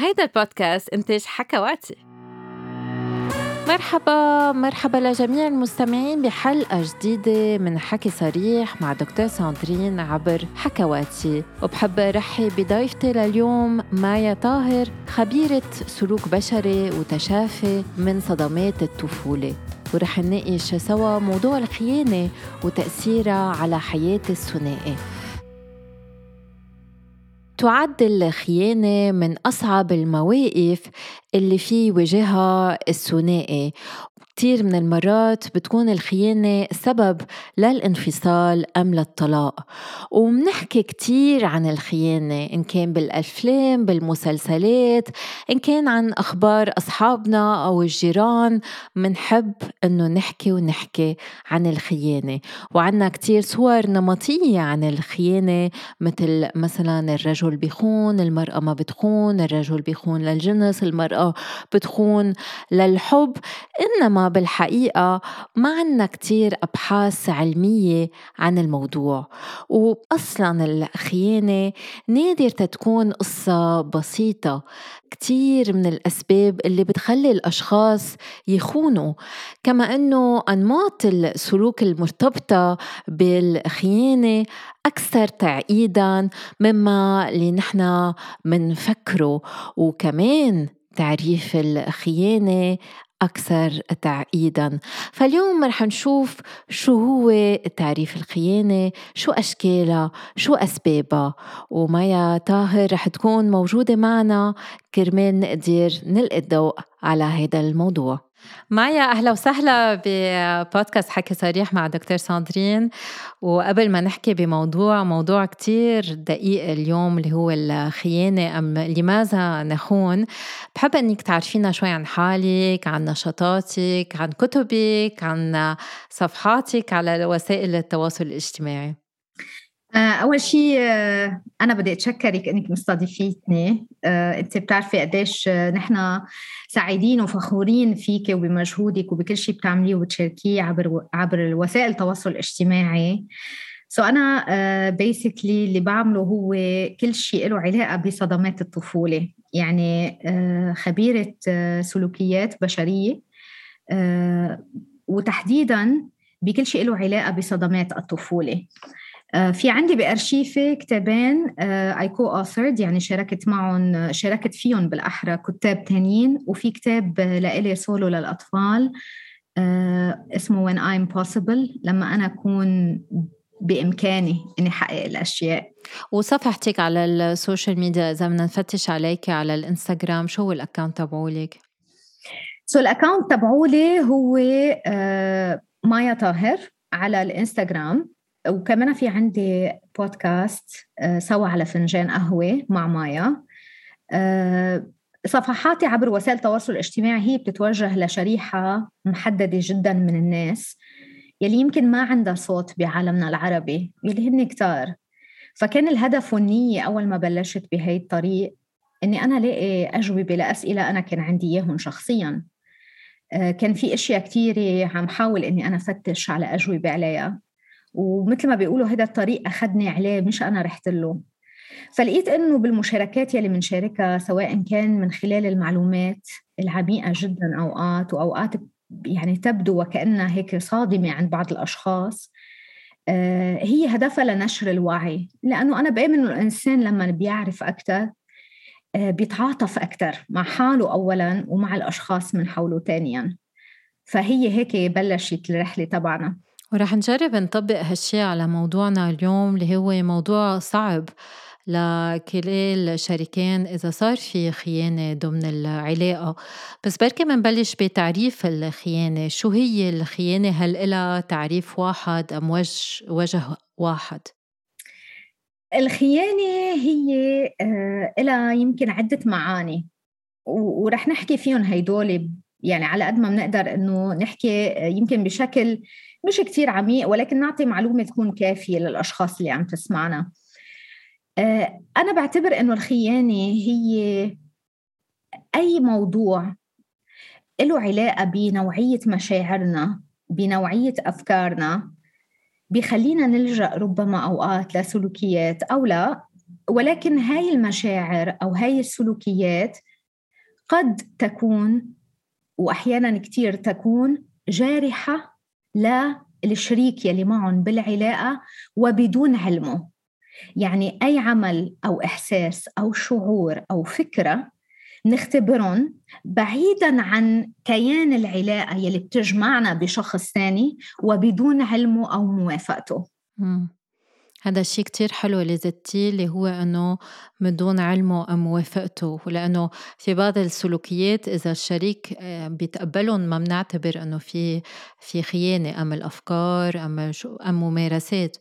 هيدا البودكاست إنتاج حكواتي. مرحبا مرحبا لجميع المستمعين بحلقة جديدة من حكي صريح مع دكتور ساندرين عبر حكواتي. وبحب رحب بضيفتي لليوم مايا طاهر خبيرة سلوك بشري وتشافي من صدمات الطفولة. ورح نناقش سوا موضوع الخيانة وتأثيرها على حياة الثنائي. تعد الخيانة من أصعب المواقف اللي في وجهها الثنائي. كتير من المرات بتكون الخيانة سبب للانفصال أم للطلاق. ومنحكي كتير عن الخيانة إن كان بالأفلام بالمسلسلات إن كان عن أخبار أصحابنا أو الجيران منحب إنه نحكي ونحكي عن الخيانة. وعنا كتير صور نمطية عن الخيانة مثل مثلا الرجل بيخون المرأة ما بتخون الرجل بيخون للجنس المرأة بتخون للحب. إنما بالحقيقة ما عنا كتير أبحاث علمية عن الموضوع وأصلا الخيانة نادر تكون قصة بسيطة. كتير من الأسباب اللي بتخلي الأشخاص يخونوا كما أنه أنماط السلوك المرتبطة بالخيانة أكثر تعقيدا مما اللي نحن منفكره. وكمان تعريف الخيانة أكثر تعقيدا. فاليوم رح نشوف شو هو تعريف الخيانة شو أشكالها شو أسبابها. ومايا طاهر رح تكون موجودة معنا كرمال نقدر نلقي الضوء على هذا الموضوع. مايا أهلا وسهلا ببودكاست حكي صريح مع دكتور ساندرين. وقبل ما نحكي بموضوع موضوع كتير دقيق اليوم اللي هو الخيانة أم لماذا نخون. بحب أنك تعرفينا شوي عن حالك عن نشاطاتك عن كتبك عن صفحاتك على وسائل التواصل الاجتماعي. آه، أول شيء آه، أنا بدي أتشكرك إنك مستضيفيتني آه، أنت بتعرفي قديش نحن سعيدين وفخورين فيك وبمجهودك وبكل شيء بتعمليه وبتشاركيه عبر عبر وسائل التواصل الاجتماعي. سو so أنا بيسكلي اللي بعمله هو كل شيء له علاقة بصدمات الطفولة. يعني خبيرة سلوكيات بشرية وتحديدا بكل شيء له علاقة بصدمات الطفولة. آه، في عندي بأرشيفي كتابين I co-authored يعني شاركت معهم شاركت فيهم بالأحرى كتاب تانيين وفي كتاب لإلي سولو للأطفال آه، اسمه When I'm Possible لما أنا أكون بإمكاني إني أحقق الأشياء وصفحتك على ال social media إذا بدنا نفتش عليك على الإنستغرام شو هو ال account تبعولك؟ so ال account تبعولي هو آه، مايا طاهر على الإنستغرام وكمان في عندي بودكاست آه، سوا على فنجان قهوة مع مايا. آه، صفحاتي عبر وسائل التواصل الاجتماعي هي بتتوجه لشريحة محددة جدا من الناس يلي يمكن ما عندها صوت بعالمنا العربي يلي هن كتار. فكان الهدف والنية أول ما بلشت بهي الطريق إني أنا لاقي أجوبة لأسئلة أنا كان عندي إياهم شخصيا. آه، كان في أشياء كتيرة عم حاول إني أنا فتش على أجوبة عليها. ومثل ما بيقولوا هذا الطريق أخذني عليه مش أنا رحت له. فلقيت إنه بالمشاركات يلي بنشاركها سواء كان من خلال المعلومات العميقة جدا أوقات وأوقات يعني تبدو وكأنها هيك صادمة عند بعض الأشخاص آه، هي هدفها لنشر الوعي. لأنه أنا بآمن الإنسان لما بيعرف أكثر آه، بيتعاطف أكثر مع حاله اولا ومع الأشخاص من حوله ثانيا فهي هيك بلشت الرحلة تبعنا. ورح نجرب نطبق هالشي على موضوعنا اليوم اللي هو موضوع صعب لكلا الشريكين إذا صار في خيانة ضمن العلاقة. بس بركي منبلش بتعريف الخيانة. شو هي الخيانة؟ هل إلها تعريف واحد أم وجه, وجه واحد؟ الخيانة هي آه، إلها يمكن عدة معاني ورح نحكي فيهم هيدول يعني على قد ما بنقدر إنه نحكي يمكن بشكل مش كتير عميق ولكن نعطي معلومة تكون كافية للأشخاص اللي عم تسمعنا. آه، أنا بعتبر أنه الخيانة هي أي موضوع له علاقة بنوعية مشاعرنا بنوعية أفكارنا بخلينا نلجأ ربما أوقات لسلوكيات أو لا. ولكن هاي المشاعر أو هاي السلوكيات قد تكون وأحيانا كتير تكون جارحة للشريك يلي معهم بالعلاقة وبدون علمه. يعني أي عمل أو إحساس أو شعور أو فكرة نختبرهم بعيدا عن كيان العلاقة يلي بتجمعنا بشخص ثاني وبدون علمه أو موافقته. هذا الشيء كتير حلو اللي اللي هو إنه من دون علمه أم موافقته ولأنه في بعض السلوكيات إذا الشريك آه، بيتقبلهم ما بنعتبر إنه في في خيانة. ام الأفكار ام أم ممارسات.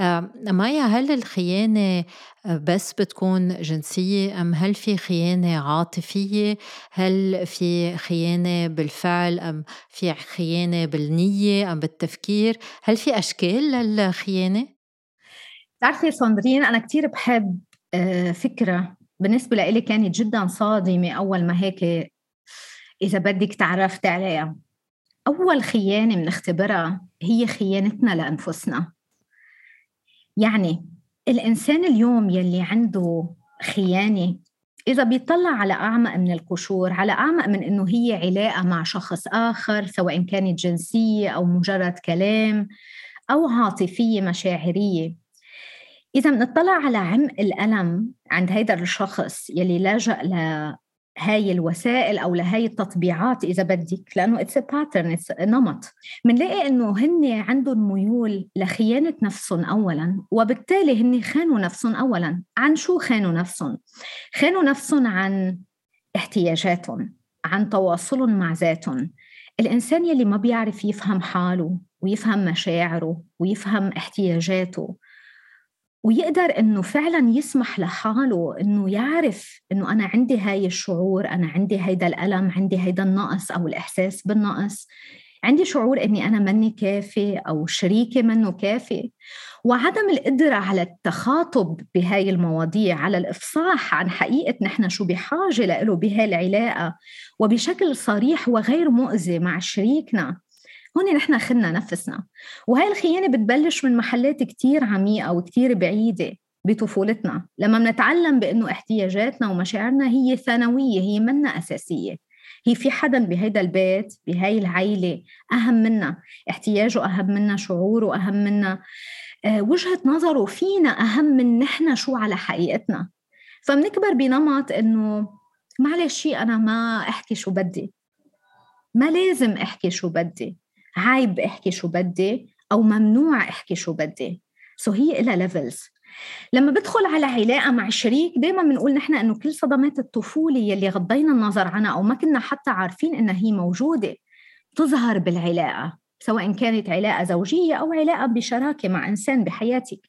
آه، مايا هل الخيانة بس بتكون جنسية؟ أم هل في خيانة عاطفية؟ هل في خيانة بالفعل؟ أم في خيانة بالنية؟ أم بالتفكير؟ هل في أشكال للخيانة؟ بتعرفي ساندرين أنا كتير بحب آه، فكرة بالنسبة لإلي كانت جدا صادمة أول ما هيك إذا بدك تعرفت عليها. أول خيانة بنختبرها هي خيانتنا لأنفسنا. يعني الإنسان اليوم يلي عنده خيانة إذا بيطلع على أعمق من القشور على أعمق من إنه هي علاقة مع شخص آخر سواء كانت جنسية أو مجرد كلام أو عاطفية مشاعرية إذا بنطلع على عمق الألم عند هيدا الشخص يلي لاجأ لهاي الوسائل أو لهاي التطبيعات إذا بدك لأنه it's pattern it's نمط. بنلاقي إنه هن عندهم ميول لخيانة نفسهم أولا وبالتالي هن خانوا نفسهم أولا. عن شو خانوا نفسهم؟ خانوا نفسهم عن احتياجاتهم عن تواصلهم مع ذاتهم الإنسان يلي ما بيعرف يفهم حاله ويفهم مشاعره ويفهم احتياجاته. ويقدر إنه فعلا يسمح لحاله إنه يعرف إنه أنا عندي هاي الشعور أنا عندي هيدا الألم عندي هيدا النقص أو الإحساس بالنقص. عندي شعور إني أنا مني كافي أو شريكي منه كافي. وعدم القدرة على التخاطب بهاي المواضيع على الإفصاح عن حقيقة نحن شو بحاجة له بهاي العلاقة وبشكل صريح وغير مؤذي مع شريكنا. هون نحن خدنا نفسنا. وهي الخيانة بتبلش من محلات كتير عميقة وكتير بعيدة بطفولتنا. لما بنتعلم بأنه احتياجاتنا ومشاعرنا هي ثانوية هي منا أساسية. هي في حدا بهيدا البيت بهاي العيلة أهم منا. احتياجه أهم منا شعوره أهم منا. آه، وجهة نظره فينا أهم من نحن شو على حقيقتنا. فبنكبر بنمط إنه معلش أنا ما أحكي شو بدي. ما لازم أحكي شو بدي. عيب احكي شو بدي أو ممنوع احكي شو بدي. so so هي لها levels لما بدخل على علاقة مع شريك دايما بنقول نحن إنه كل صدمات الطفولة يلي غضينا النظر عنها أو ما كنا حتى عارفين إنها هي موجودة تظهر بالعلاقة سواء كانت علاقة زوجية أو علاقة بشراكة مع إنسان بحياتك.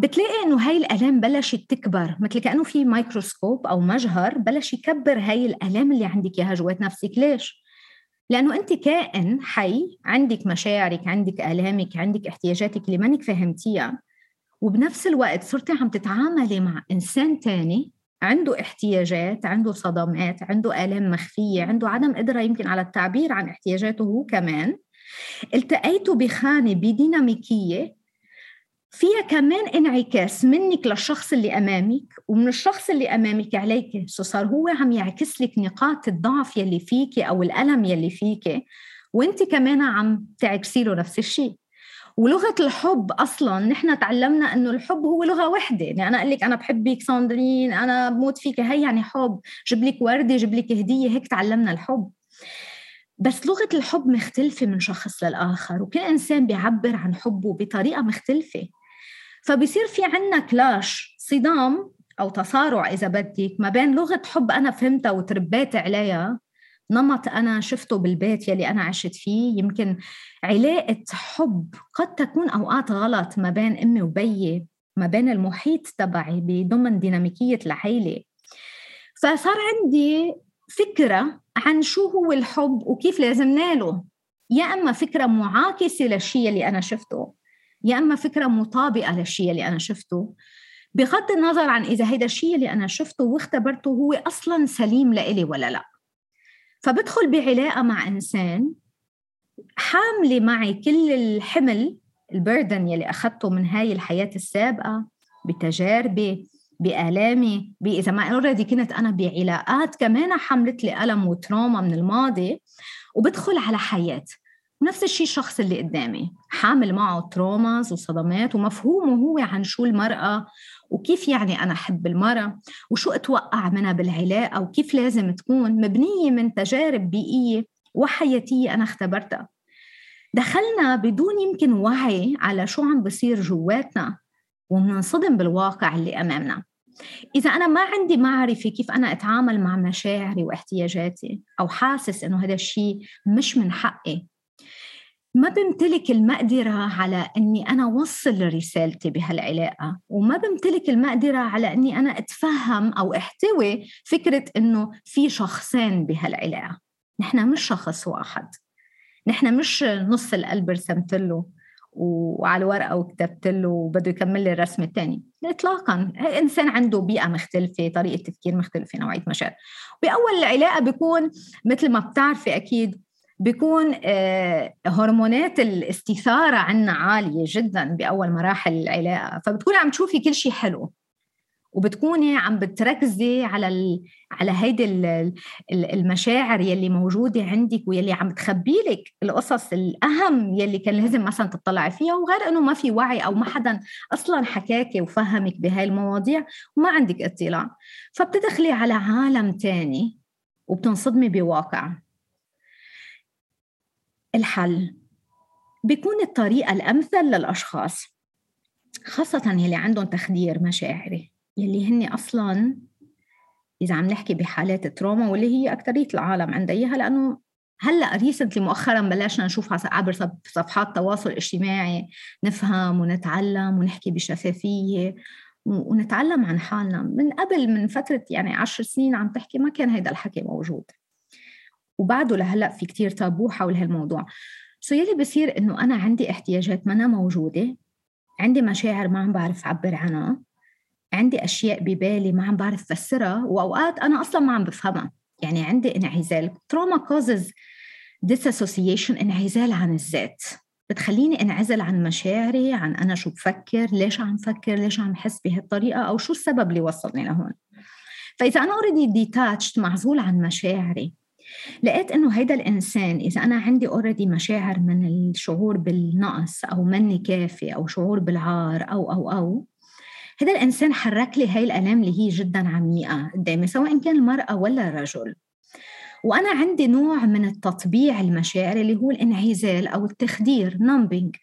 بتلاقي إنه هاي الألام بلشت تكبر مثل كأنه في مايكروسكوب أو مجهر بلش يكبر هاي الألام اللي عندك إياها جوات نفسك. ليش؟ لأنه أنت كائن حي عندك مشاعرك عندك آلامك عندك احتياجاتك اللي مانك فهمتيها. وبنفس الوقت صرتي عم تتعاملي مع إنسان تاني عنده احتياجات عنده صدمات عنده آلام مخفية عنده عدم قدرة يمكن على التعبير عن احتياجاته هو كمان. التقيتوا بخانة بديناميكية فيها كمان انعكاس منك للشخص اللي أمامك ومن الشخص اللي أمامك عليك صار هو عم يعكس لك نقاط الضعف يلي فيك أو الألم يلي فيك وأنت كمان عم تعكسي له نفس الشيء. ولغة الحب أصلا نحن تعلمنا إنه الحب هو لغة وحدة. يعني أنا أقول لك أنا بحبك ساندرين أنا بموت فيك هي يعني حب. جيب لك وردة جيب لك هدية هيك تعلمنا الحب. بس لغة الحب مختلفة من شخص للآخر وكل إنسان بيعبر عن حبه بطريقة مختلفة. فبصير في عنا كلاش صدام أو تصارع إذا بدك ما بين لغة حب أنا فهمتها وتربيت عليها نمط أنا شفته بالبيت يلي أنا عشت فيه يمكن علاقة حب قد تكون أوقات غلط ما بين أمي وبيي ما بين المحيط تبعي بضمن ديناميكية العيلة. فصار عندي فكرة عن شو هو الحب وكيف لازم ناله يا أما فكرة معاكسة للشيء اللي أنا شفته. يا أما فكرة مطابقة للشيء اللي أنا شفته. بغض النظر عن إذا هيدا الشيء اللي أنا شفته واختبرته هو أصلا سليم لإلي ولا لا. فبدخل بعلاقة مع إنسان حاملة معي كل الحمل البردن يلي أخذته من هاي الحياة السابقة بتجاربي بآلامي إذا ما already كنت أنا بعلاقات كمان حملت لي ألم و trauma من الماضي وبدخل على حياة نفس الشيء الشخص اللي قدامي حامل معه traumas وصدمات ومفهومه هو عن شو المرأة وكيف يعني أنا أحب المرأة وشو أتوقع منها بالعلاقة وكيف لازم تكون مبنية من تجارب بيئية وحياتية أنا اختبرتها. دخلنا بدون يمكن وعي على شو عم بصير جواتنا ومنصدم بالواقع اللي أمامنا. إذا أنا ما عندي معرفة كيف أنا أتعامل مع مشاعري واحتياجاتي أو حاسس إنه هذا الشيء مش من حقي ما بمتلك المقدرة على أني أنا وصل رسالتي بهالعلاقة وما بمتلك المقدرة على أني أنا أتفهم أو أحتوي فكرة أنه في شخصين بهالعلاقة. نحن مش شخص واحد. نحن مش نص القلب رسمت له وعلى الورقه وكتبت له وبده يكمل لي الرسم الثاني اطلاقا. إنسان عنده بيئة مختلفة طريقة تفكير مختلفة نوعية مشاعر. بأول العلاقة بيكون مثل ما بتعرفي أكيد بيكون آه، هرمونات الاستثارة عندنا عالية جدا بأول مراحل العلاقة. فبتكوني عم تشوفي كل شيء حلو وبتكوني عم بتركزي على ال... على هيدي المشاعر يلي موجودة عندك ويلي عم تخبي لك القصص الأهم يلي كان لازم مثلا تطلعي فيها وغير إنه ما في وعي أو ما حدا أصلا حكاكي وفهمك بهاي المواضيع وما عندك اطلاع. فبتدخلي على عالم تاني وبتنصدمي بواقع. الحل. بيكون الطريقة الأمثل للأشخاص خاصة يلي عندهم تخدير مشاعري يلي هن أصلا إذا عم نحكي بحالات تروما واللي هي أكترية العالم عندها إياها لأنه هلأ ريسنتلي مؤخرا بلشنا نشوف عبر صفحات التواصل الاجتماعي نفهم ونتعلم ونحكي بشفافية ونتعلم عن حالنا. من قبل من فترة يعني عشر سنين عم تحكي ما كان هيدا الحكي موجود. وبعده لهلأ في كتير تابو حول هالموضوع. so يلي بصير إنه أنا عندي احتياجات منا موجودة عندي مشاعر ما عم بعرف أعبر عنها عندي أشياء ببالي ما عم بعرف فسرها وأوقات أنا أصلا ما عم بفهمها. يعني عندي انعزال. trauma causes dissociation انعزال عن الذات. بتخليني انعزل عن مشاعري عن أنا شو بفكر ليش عم فكر ليش عم حس بهالطريقة أو شو السبب اللي وصلني لهون. فإذا أنا already detached معزول عن مشاعري لقيت إنه هيدا الإنسان إذا أنا عندي already مشاعر من الشعور بالنقص أو مني كافي أو شعور بالعار أو أو أو هذا الإنسان حرك لي هاي الألام اللي هي جدا عميقة قدامي سواء كان المرأة ولا الرجل. وأنا عندي نوع من التطبيع المشاعر اللي هو الإنعزال أو التخدير نمبينج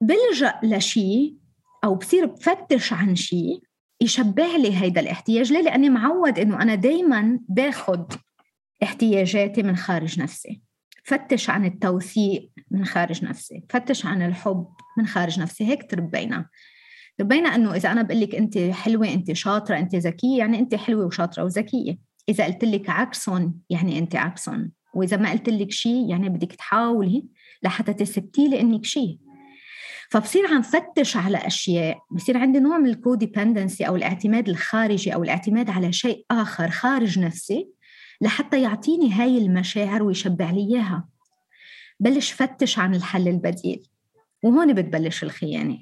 بلجأ لشيء أو بصير بفتش عن شيء يشبه لي هيدا الاحتياج. ليه؟ لأني معود إنه أنا دايما باخد احتياجاتي من خارج نفسي. فتش عن التوثيق من خارج نفسي. فتش عن الحب من خارج نفسي. هيك تربينا. تربينا إنه إذا أنا بقول لك أنت حلوة أنت شاطرة أنت ذكية يعني أنت حلوة وشاطرة وذكية. إذا قلت لك عكسهم يعني أنت عكسهم. وإذا ما قلت لك شيء يعني بدك تحاولي لحتى تثبتي لي إنك شيء. فبصير عم فتش على أشياء بصير عندي نوع من الكوديبندنسي أو الاعتماد الخارجي أو الاعتماد على شيء آخر خارج نفسي لحتى يعطيني هاي المشاعر ويشبع لي إياها. بلش فتش عن الحل البديل وهون بتبلش الخيانة.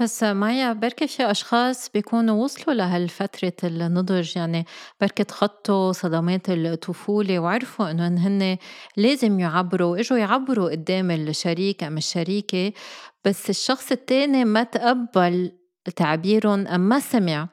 بس مايا بركي في أشخاص بيكونوا وصلوا لهالفترة النضج يعني بركي تخطوا صدمات الطفولة وعرفوا إنه هن لازم يعبروا وإجوا يعبروا قدام الشريك أم الشريكة بس الشخص التاني ما تقبل تعبيرهم أم ما سمع.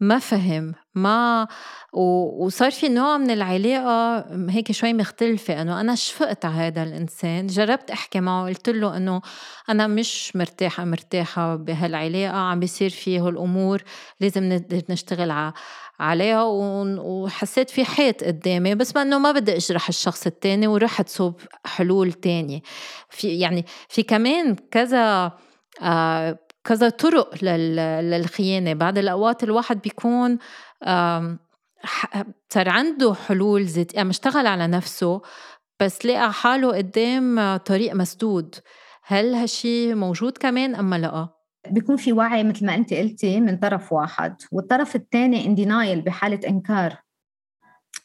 ما فهم ما وصار في نوع من العلاقة هيك شوي مختلفة إنه أنا شفقت على هذا الإنسان؟ جربت أحكي معه قلت له إنه أنا مش مرتاحة مرتاحة بهالعلاقة عم بيصير فيه الأمور لازم نشتغل عليها وحسيت في حيط قدامي بس ما إنه ما بدي أجرح الشخص التاني ورحت صوب حلول تانية. في يعني في كمان كذا آه كذا طرق للخيانة. بعض الأوقات الواحد بيكون صار عنده حلول ذاتية يعني اشتغل على نفسه بس لقى حاله قدام طريق مسدود. هل هالشي موجود كمان أم لا؟ بيكون في وعي مثل ما أنت قلتي من طرف واحد والطرف الثاني اندينايل بحالة إنكار.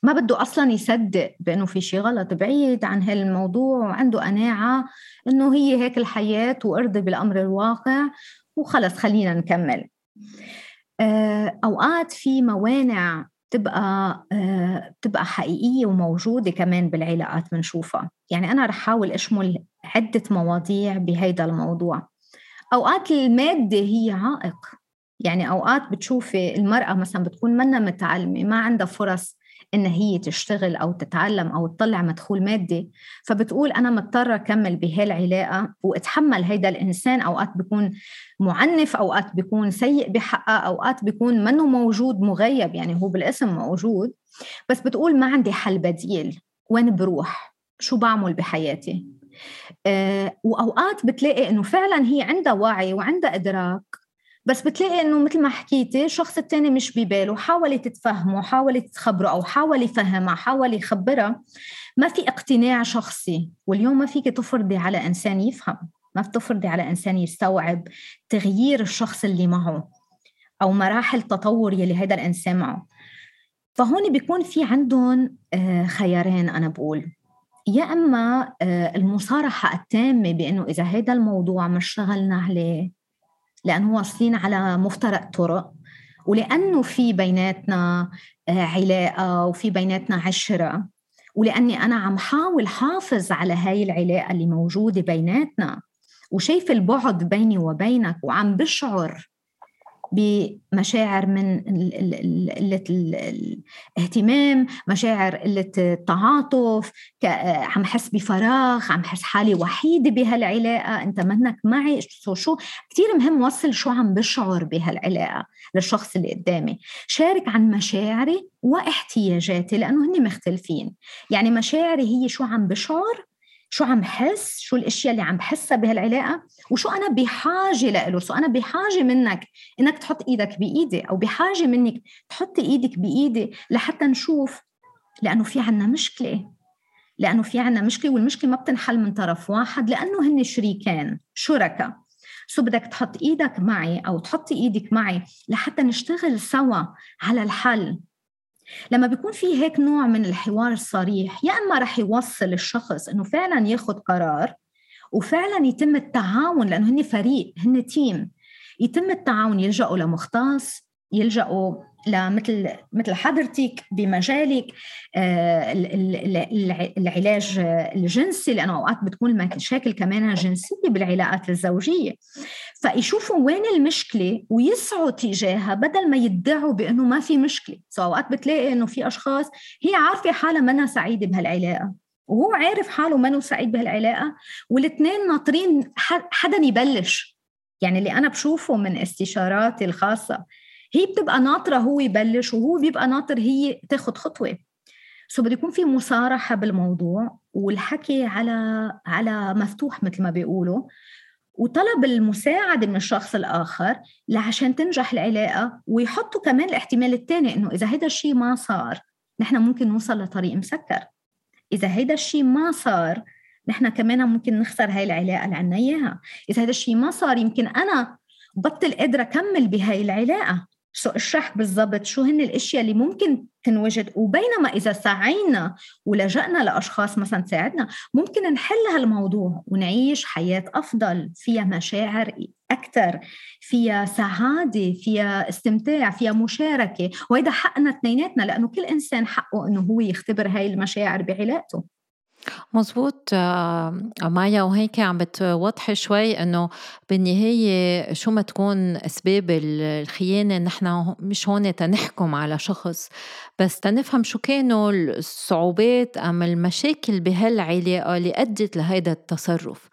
ما بده أصلا يصدق بأنه في شيء غلط بعيد عن هالموضوع وعنده قناعة إنه هي هيك الحياة وأرضي بالأمر الواقع. وخلص خلينا نكمل. آه، أوقات في موانع تبقى بتبقى حقيقية وموجودة كمان بالعلاقات بنشوفها. يعني أنا رح أحاول أشمل عدة مواضيع بهيدا الموضوع. أوقات المادة هي عائق. يعني أوقات بتشوفي المرأة مثلا بتكون منا متعلمة ما عندها فرص إن هي تشتغل أو تتعلم أو تطلع مدخول مادي. فبتقول أنا مضطرة أكمل بهالعلاقة وأتحمل هيدا الإنسان. أوقات بيكون معنف أوقات بيكون سيء بحقها أوقات بيكون منه موجود مغيب يعني هو بالاسم موجود. بس بتقول ما عندي حل بديل. وين بروح؟ شو بعمل بحياتي؟ أه وأوقات بتلاقي إنه فعلا هي عندها وعي وعندها إدراك بس بتلاقي إنه مثل ما حكيتي الشخص الثاني مش بباله حاولت تفهمه حاولت تخبره أو حاول يفهمها حاول يخبرها. ما في اقتناع شخصي واليوم ما فيك تفرضي على إنسان يفهم ما بتفرضي على إنسان يستوعب تغيير الشخص اللي معه أو مراحل تطور يلي هذا الإنسان معه. فهون بيكون في عندهم آه، خيارين أنا بقول. يا إما آه، المصارحة التامة بإنه إذا هذا الموضوع ما اشتغلنا عليه لأنه واصلين على مفترق طرق ولأنه في بيناتنا آه، علاقة وفي بيناتنا عشرة ولأني أنا عم حاول حافظ على هاي العلاقة اللي موجودة بيناتنا وشايف البعد بيني وبينك وعم بشعر بمشاعر من قلة الاهتمام مشاعر قلة التعاطف عم حس بفراغ عم حس حالي وحيدة بهالعلاقة أنت منك معي شو شو؟ كثير مهم وصل شو عم بشعر بهالعلاقة للشخص اللي قدامي. شارك عن مشاعري واحتياجاتي لأنه هن مختلفين. يعني مشاعري هي شو عم بشعر شو عم بحس شو الأشياء اللي عم بحسها بهالعلاقة؟ وشو أنا بحاجة له؟ شو أنا بحاجة منك إنك تحط إيدك بإيدي أو بحاجة منك تحطي إيدك بإيدي لحتى نشوف لأنه في عنا مشكلة. لأنه في عنا مشكلة والمشكلة ما بتنحل من طرف واحد لأنه هن شريكان شركاء سو بدك تحط إيدك معي أو تحطي إيدك معي لحتى نشتغل سوا على الحل. لما بيكون في هيك نوع من الحوار الصريح يا إما رح يوصل الشخص إنه فعلا ياخذ قرار وفعلا يتم التعاون لأنه هن فريق هن تيم يتم التعاون يلجأوا لمختص يلجأوا لمثل مثل حضرتك بمجالك آه، العلاج الجنسي لأنه أوقات بتكون المشاكل كمان جنسية بالعلاقات الزوجية. فيشوفوا وين المشكلة ويسعوا تجاهها بدل ما يدعوا بأنه ما في مشكلة. سو أوقات بتلاقي إنه في أشخاص هي عارفة حالها منها سعيدة بهالعلاقة وهو عارف حاله منه سعيد بهالعلاقة والاثنين ناطرين حدا يبلش. يعني اللي أنا بشوفه من استشاراتي الخاصة هي بتبقى ناطرة هو يبلش وهو بيبقى ناطر هي تاخذ خطوة. سو بده يكون في مصارحة بالموضوع والحكي على على مفتوح مثل ما بيقولوا. وطلب المساعدة من الشخص الآخر لعشان تنجح العلاقة ويحطوا كمان الاحتمال الثاني إنه إذا هيدا الشيء ما صار نحن ممكن نوصل لطريق مسكر. إذا هيدا الشيء ما صار نحن كمان ممكن نخسر هاي العلاقة اللي عنا إياها. إذا هيدا الشيء ما صار يمكن أنا بطل قادرة أكمل بهاي العلاقة. اشرح بالضبط شو هن الأشياء اللي ممكن تنوجد. وبينما إذا سعينا ولجأنا لأشخاص مثلا تساعدنا ممكن نحل هالموضوع ونعيش حياة أفضل. فيها مشاعر أكثر فيها سعادة فيها استمتاع فيها مشاركة. وهذا حقنا اثنيناتنا لأنه كل إنسان حقه إنه هو يختبر هاي المشاعر بعلاقته. مزبوط آه، مايا وهيك عم بتوضحي شوي إنه بالنهاية شو ما تكون أسباب الخيانة نحن مش هون تنحكم على شخص. بس تنفهم شو كانوا الصعوبات أم المشاكل بهالعلاقة اللي أدت لهيدا التصرف.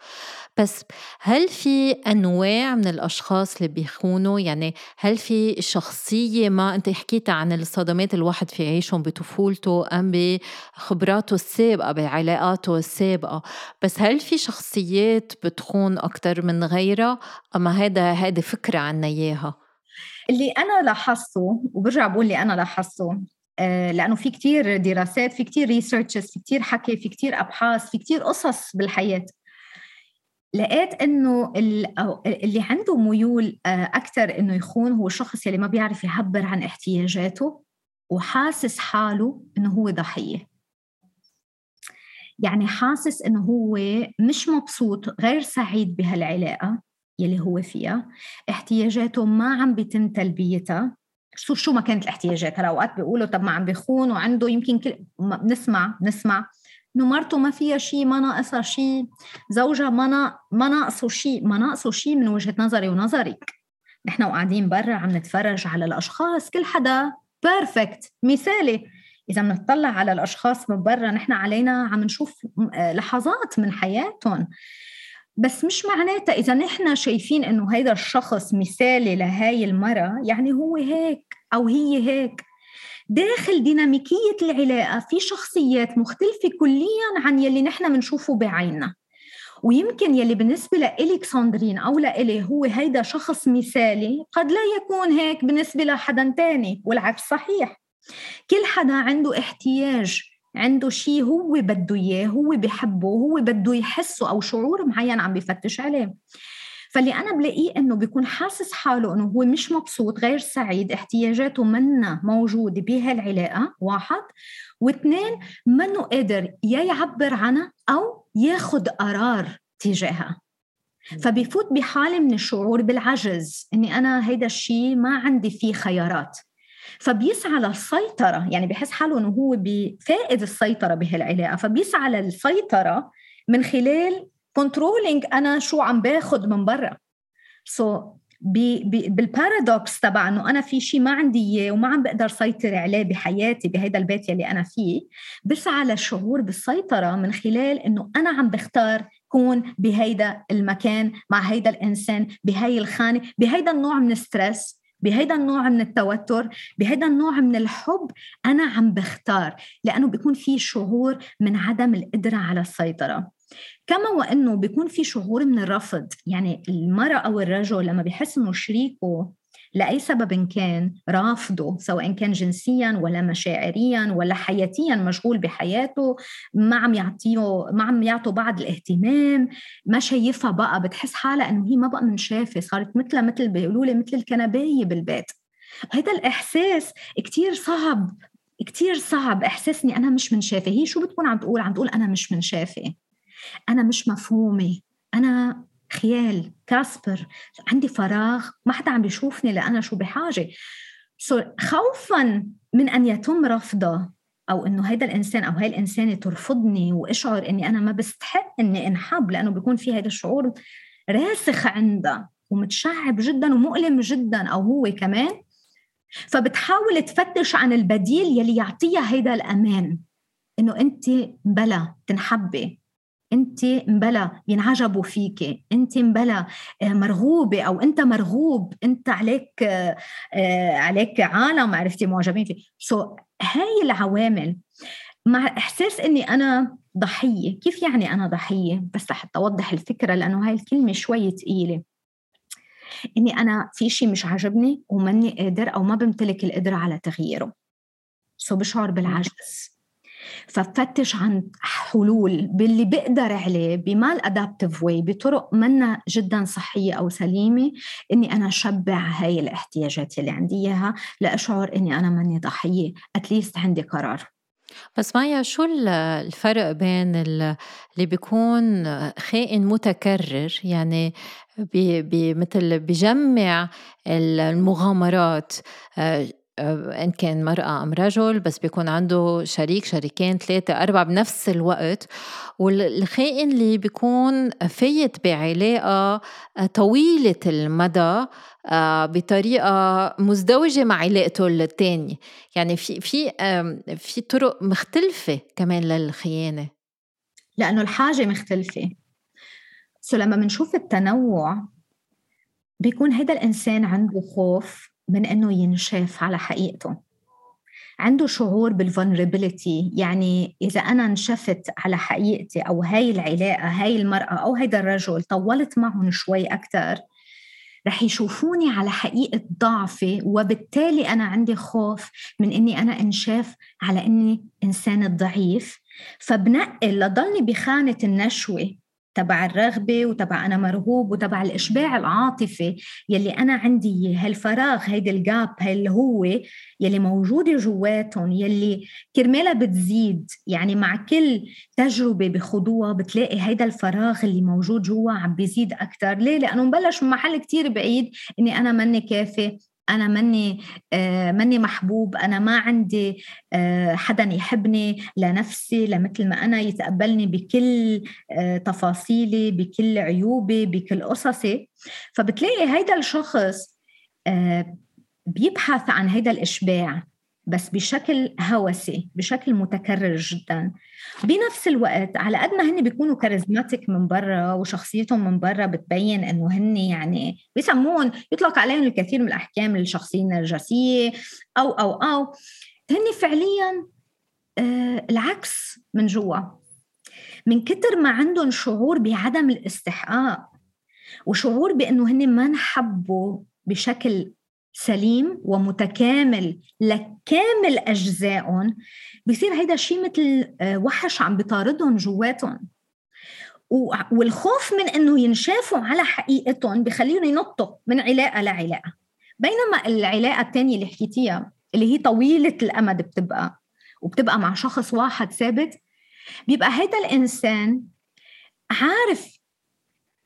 بس هل في أنواع من الأشخاص اللي بيخونوا؟ يعني هل في شخصية ما أنت حكيت عن الصدمات الواحد في يعيشهم بطفولته أم بخبراته السابقة بعلاقاته السابقة. بس هل في شخصيات بتخون أكتر من غيرها؟ أما هذا هذه فكرة عنا إياها. اللي أنا لاحظته وبرجع بقول اللي أنا لاحظته آه، لأنه في كتير دراسات في كتير ريسيرشز في كتير حكي في كتير أبحاث في كتير قصص بالحياة. لقيت إنه اللي عنده ميول آه، أكثر إنه يخون هو الشخص اللي ما بيعرف يعبر عن احتياجاته وحاسس حاله إنه هو ضحية. يعني حاسس إنه هو مش مبسوط غير سعيد بهالعلاقة يلي هو فيها. احتياجاته ما عم بيتم تلبيتها. شو شو ما كانت الاحتياجات؟ هلا أوقات بيقولوا طب ما عم بيخون وعنده يمكن كل بنسمع بنسمع انه مرته ما فيها شيء ما ناقصها شيء زوجها ما. ما ناقصه شيء ما ناقصه شيء من وجهة نظري ونظرك نحن وقاعدين برا عم نتفرج على الأشخاص كل حدا perfect مثالي. إذا بنطلع على الأشخاص من برا نحن علينا عم نشوف لحظات من حياتهم. بس مش معناتها إذا نحن شايفين إنه هيدا الشخص مثالي لهاي المرة يعني هو هيك أو هي هيك. داخل ديناميكية العلاقة في شخصيات مختلفة كليا عن يلي نحن بنشوفه بعيننا. ويمكن يلي بالنسبة لإلك ساندرين أو لإلي هو هيدا شخص مثالي قد لا يكون هيك بالنسبة لحدا تاني والعكس صحيح. كل حدا عنده احتياج عنده شيء هو بده إياه هو بحبه هو بده يحسه أو شعور معين عم بفتش عليه. فاللي أنا بلاقيه إنه بيكون حاسس حاله إنه هو مش مبسوط غير سعيد احتياجاته منا موجودة بهالعلاقة واحد. واثنين منه قادر يا يعبر عنها أو ياخذ قرار تجاهها. فبيفوت بحالة من الشعور بالعجز إني أنا هيدا الشيء ما عندي فيه خيارات. فبيسعى للسيطرة يعني بحس حاله إنه هو فاقد السيطرة بهالعلاقة. فبيسعى للسيطرة من خلال controlling أنا شو عم باخذ من برا. so so, بال paradox تبع إنه أنا في شيء ما عندي إياه وما عم بقدر سيطر عليه بحياتي بهيدا البيت يلي أنا فيه بسعى للشعور بالسيطرة من خلال إنه أنا عم بختار كون بهيدا المكان مع هيدا الإنسان بهي الخانة بهيدا النوع من ال stress بهيدا النوع من التوتر بهيدا النوع من الحب أنا عم بختار. لأنه بيكون في شعور من عدم القدرة على السيطرة. كما وأنه بيكون في شعور من الرفض. يعني المرأة أو الرجل لما بيحس إنه شريكه لأي سبب كان رافضه سواء كان جنسيا ولا مشاعريا ولا حياتيا مشغول بحياته ما عم يعطيه ما عم يعطوا بعض الاهتمام ما شايفها بقى بتحس حالها إنه هي ما بقى منشافة صارت مثلها مثل بيقولوا لي مثل الكنباية بالبيت. هذا الإحساس كتير صعب كتير صعب احساسني أنا مش منشافة. هي شو بتكون عم تقول؟ عم تقول أنا مش منشافة. أنا مش مفهومة. أنا خيال كاسبر. عندي فراغ ما حدا عم بيشوفني لأنا شو بحاجة. سو خوفا من أن يتم رفضه أو إنه هيدا الإنسان أو هاي الإنسانة ترفضني وأشعر إني أنا ما بستحق إني انحب لأنه بيكون في هيدا الشعور راسخ عندها ومتشعب جدا ومؤلم جدا أو هو كمان. فبتحاول تفتش عن البديل يلي يعطيها هيدا الأمان. إنه أنت بلا تنحبي. أنت مبلا ينعجبوا فيك أنت مبلا آه، مرغوبة أو أنت مرغوب أنت عليك آه، آه، عليك عالم عرفتي معجبين فيه سو so, هاي العوامل مع إحساس إني أنا ضحية. كيف يعني أنا ضحية؟ بس لحتى اوضح الفكرة لأنه هاي الكلمة شوي ثقيله إني أنا في شيء مش عاجبني وماني قادر أو ما بمتلك القدرة على تغييره. so بشعر بالعجز ففتش عن حلول باللي بقدر عليه ب maladaptive way بطرق منا جدا صحية أو سليمة إني أنا اشبع هاي الاحتياجات اللي عندي إياها لأشعر إني أنا ماني ضحية at least عندي قرار. بس مايا شو الفرق بين اللي بيكون خائن متكرر يعني بي بي مثل بجمع المغامرات إن كان مرأة أم رجل بس بيكون عنده شريك شريكين ثلاثة أربعة بنفس الوقت. والخائن اللي بيكون فايت بعلاقة آه، طويلة المدى آه، بطريقة مزدوجة مع علاقته الثانية يعني في في في طرق مختلفة كمان للخيانة. لأنه الحاجة مختلفة. so لما بنشوف التنوع بيكون هذا الإنسان عنده خوف من إنه ينشاف على حقيقته. عنده شعور بال vulnerability يعني إذا أنا انشفت على حقيقتي أو هاي العلاقة هاي المرأة أو هيدا الرجل طولت معهم شوي أكثر رح يشوفوني على حقيقة ضعفي وبالتالي أنا عندي خوف من إني أنا انشاف على إني إنسان ضعيف. فبنقل لضلني بخانة النشوة تبع الرغبة وتبع أنا مرغوب وتبع الإشباع العاطفي يلي أنا عندي هالفراغ هيدي الجاب هاي اللي هو يلي موجودة جواتهم يلي كرمالها بتزيد. يعني مع كل تجربة بخضوها بتلاقي هيدا الفراغ اللي موجود جوا عم بيزيد أكتر. ليه؟ لأنه مبلش من محل كتير بعيد إني أنا مني كافي. أنا ماني آه ماني محبوب أنا ما عندي آه حدا يحبني لنفسي لمثل ما أنا يتقبلني بكل آه تفاصيلي بكل عيوبي بكل قصصي. فبتلاقي هيدا الشخص بيبحث عن هيدا الإشباع. بس بشكل هوسي بشكل متكرر جدا. بنفس الوقت على قد ما هن بيكونوا كاريزماتيك من برا وشخصيتهم من برا بتبين إنه هن يعني بيسموهم يطلق عليهم الكثير من الأحكام الشخصيه النرجسية أو أو أو. هن فعليا آه العكس من جوا. من كتر ما عندهم شعور بعدم الاستحقاق وشعور بإنه هن ما انحبوا بشكل سليم ومتكامل لكامل أجزائهم بصير هيدا الشيء مثل آه، وحش عم بيطاردهم جواتهم. والخوف من إنه ينشافوا على حقيقتهم بخليهم ينطوا من علاقة لعلاقه بينما العلاقة الثانية اللي حكيتيها اللي هي طويلة الأمد بتبقى وبتبقى مع شخص واحد ثابت بيبقى هيدا الإنسان عارف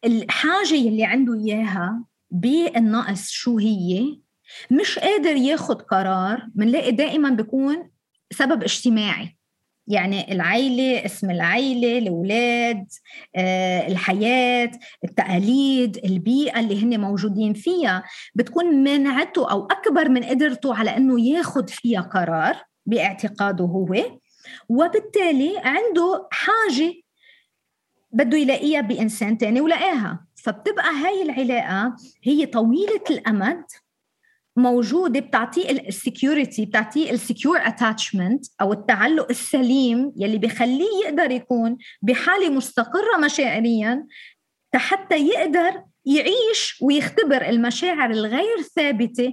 الحاجة اللي عنده إياها بالنقص شو هي مش قادر ياخد قرار بنلاقي دائما بيكون سبب اجتماعي. يعني العيلة اسم العيلة الأولاد آه، الحياة التقاليد البيئة اللي هن موجودين فيها. بتكون منعته أو أكبر من قدرته على أنه ياخد فيها قرار باعتقاده هو. وبالتالي عنده حاجة بده يلاقيها بإنسان تاني ولقاها. فبتبقى هاي العلاقة هي طويلة الأمد موجوده بتعطيه ال security بتعطيه ال secure attachment أو التعلق السليم يلي بخليه يقدر يكون بحالة مستقرة مشاعريا حتى يقدر يعيش ويختبر المشاعر الغير ثابتة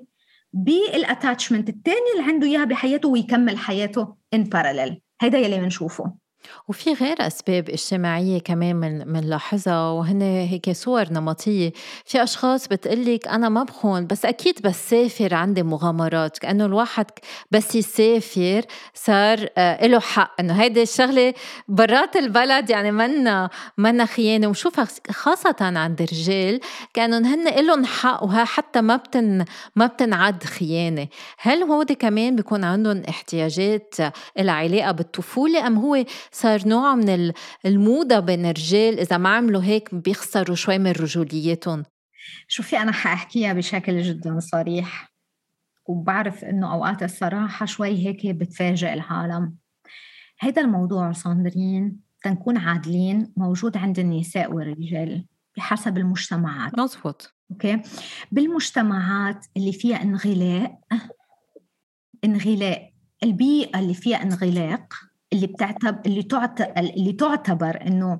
بالاتاتشمنت الثاني اللي عنده إياها بحياته ويكمل حياته ان باراليل هيدا يلي بنشوفه. وفي غير أسباب اجتماعية كمان من منلاحظها وهن هيك صور نمطية. في أشخاص بتقلك أنا ما بخون بس أكيد بس سافر عندي مغامرات كأنه الواحد بس يسافر صار آه له حق. إنه هيدي الشغلة برات البلد يعني منا منا خيانة. وشوفها خاصة عند الرجال كأنه هن لهم حق وها حتى ما بتن ما بتنعد خيانة. هل هو كمان بيكون عندهم احتياجات العلاقة بالطفولة أم هو صار نوع من الموضة بين الرجال إذا ما عملوا هيك بيخسروا شوي من رجوليتهم. شوفي أنا حأحكيها بشكل جدا صريح. وبعرف إنه أوقات الصراحة شوي هيك بتفاجئ العالم. هذا الموضوع صاندرين تنكون عادلين موجود عند النساء والرجال بحسب المجتمعات. مزبوط. أوكي؟ بالمجتمعات اللي فيها انغلاق انغلاق البيئة اللي فيها انغلاق اللي بتعتبر اللي تعتبر اللي تعتبر إنه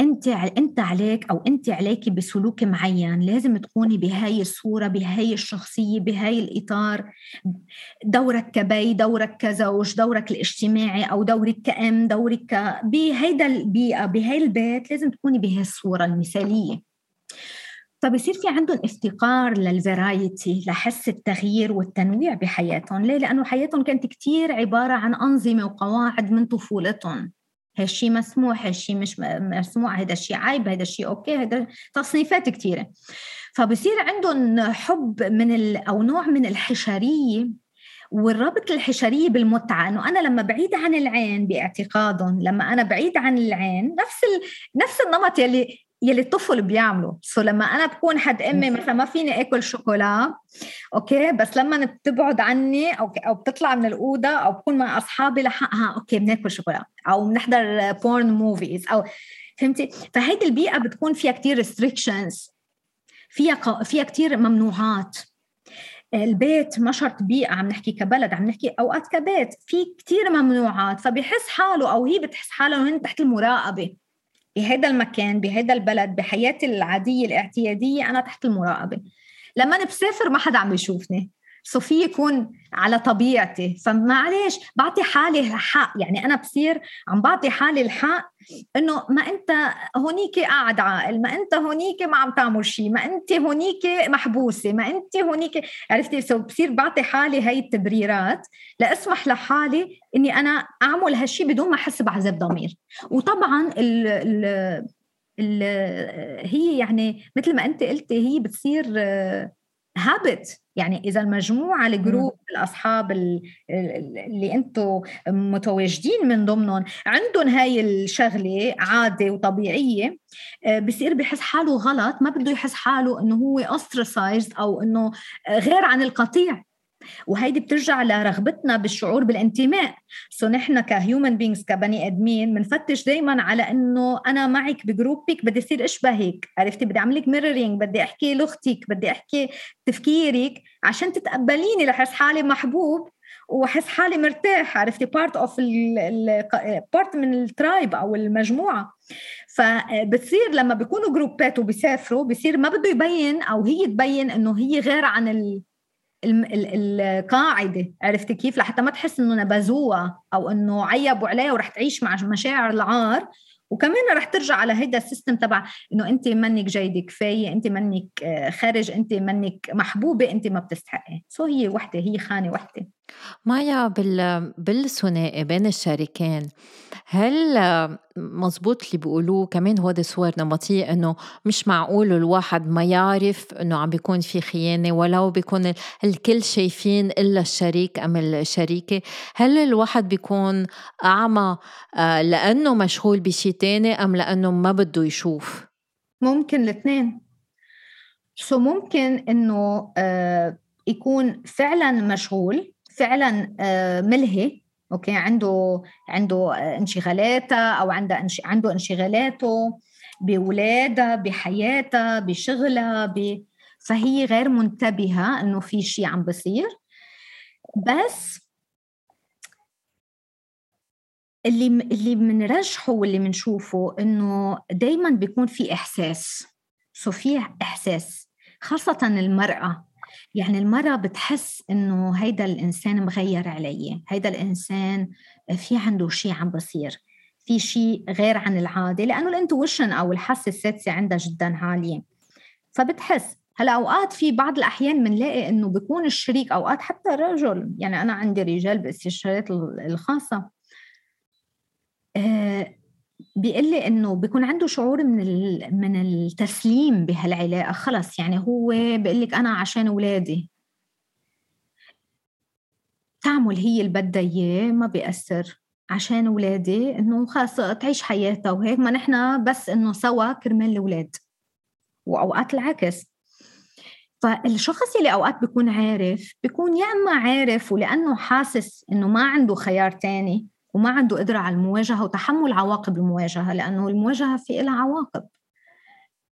أنت أنت عليك أو أنت عليكي بسلوك معين لازم تكوني بهاي الصورة بهاي الشخصية بهاي الإطار. دورك كبي دورك كزوج دورك الاجتماعي أو دورك كأم دورك بهيدا البيئة بهاي البيت لازم تكوني بهاي الصورة المثالية. فبصير في عندهم افتقار لل variety لحس التغيير والتنويع بحياتهم؟ ليه؟ لأنه حياتهم كانت كتير عبارة عن أنظمة وقواعد من طفولتهم. هالشي مسموح هالشي مش مسموح هذا الشيء عيب هذا الشيء okay هذا تصنيفات كثيره فبصير عندهم حب من ال... أو نوع من الحشرية والربط الحشرية بالمتعة. إنه أنا لما بعيد عن العين باعتقادهم لما أنا بعيد عن العين نفس ال... نفس النمط يلي يلي الطفل بيعمله. so لما أنا بكون حد أمي مثلا ما فيني آكل شوكولا okay بس لما بتبعد عني أو أو بتطلع من الأوضة أو بكون مع أصحابي لحقها okay بناكل شوكولا أو بنحضر porn movies أو فهمتي؟ فهيدي البيئة بتكون فيها كتير ريستريكشنز فيها ق... فيها كثير ممنوعات. البيت ما شرط بيئة عم نحكي كبلد عم نحكي أوقات كبيت في كتير ممنوعات. فبيحس حاله أو هي بتحس حالها هن تحت المراقبة. بهذا المكان بهذا البلد بحياتي العادية الاعتيادية أنا تحت المراقبة. لما أنا بسافر ما حدا عم يشوفني صوفيا يكون على طبيعتي. فمعلش بعطي حالي الحق يعني أنا بصير عم بعطي حالي الحق إنه ما أنت هونيك قاعد عاقل ما أنت هونيك ما عم تعمل شيء ما أنت هونيك محبوسة ما أنت هونيك. عرفتي؟ so بصير بعطي حالي هاي التبريرات لأسمح لحالي إني أنا أعمل هالشيء بدون ما أحس بعذاب ضمير. وطبعا ال ال ال هي يعني مثل ما أنت قلتي هي بتصير habit يعني إذا المجموعة ال group الأصحاب اللي أنتم متواجدين من ضمنهم عندهم هاي الشغلة عادة وطبيعية آه، بصير بحس حاله غلط ما بده يحس حاله إنه هو ostracized أو إنه غير عن القطيع. وهيدي بترجع لرغبتنا بالشعور بالانتماء. so نحن ك human beings كبني آدمين بنفتش دائما على إنه أنا معك ب group ك بدي أصير اشبهك عرفتي؟ بدي اعمل لك mirroring بدي أحكي لغتك بدي أحكي تفكيرك عشان تتقبليني لحس حالي محبوب واحس حالي مرتاح. عرفتي؟ part of part من ال tribe أو المجموعة. فبتصير لما بيكونوا group ات وبيسافروا بصير ما بده يبين أو هي تبين إنه هي غير عن القاعدة عرفتي كيف؟ لحتى ما تحس إنه نبذوها أو إنه عيبوا عليها ورح تعيش مع مشاعر العار. وكمان رح ترجع على هيدا ال system تبع إنه أنت منك جيدة كفاية أنت منك آه، خارج أنت منك محبوبة أنت ما بتستحقي. so هي وحدة هي خانة وحدة. مايا بال بالثنائي بين الشريكين. هل مزبوط اللي بيقولوه؟ كمان هو صور نمطية إنه مش معقول الواحد ما يعرف إنه عم بيكون في خيانة ولو بيكون الكل شايفين إلا الشريك أم الشريكة. هل الواحد بيكون أعمى آه، لأنه مشغول بشي تاني أم لأنه ما بده يشوف؟ ممكن الاثنين. so ممكن إنه آه، يكون فعلا مشغول فعلا آه، ملهي okay؟ عنده عنده انشغالاتها أو عنده عنده انشغالاته بولادها بحياتها بشغلها ب... فهي غير منتبهة إنه في شيء عم بصير. بس اللي اللي بنرجحه واللي بنشوفه إنه دائما بيكون في إحساس. so في إحساس خاصة المرأة. يعني المرأة بتحس إنه هيدا الإنسان مغير علي هيدا الإنسان في عنده شيء عم بصير في شيء غير عن العادة لأنه ال intuition أو الحاسة السادسة عندها جدا عالية. فبتحس هلأ أوقات في بعض الأحيان بنلاقي إنه بيكون الشريك أوقات حتى رجل يعني أنا عندي رجال باستشارات الخاصة. آه، بيقول لي إنه بيكون عنده شعور من من التسليم بهالعلاقة. خلص يعني هو بيقول لك أنا عشان اولادي تعمل هي اللي بدها إياه ما بيأثر. عشان اولادي إنه خلص تعيش حياتها. وهيك ما نحن بس إنه سوا كرمال الأولاد. وأوقات العكس. فالشخص اللي أوقات بيكون عارف بيكون يا إما عارف ولأنه حاسس إنه ما عنده خيار تاني. وما عنده قدرة على المواجهة وتحمل عواقب المواجهة لأنه المواجهة في لها عواقب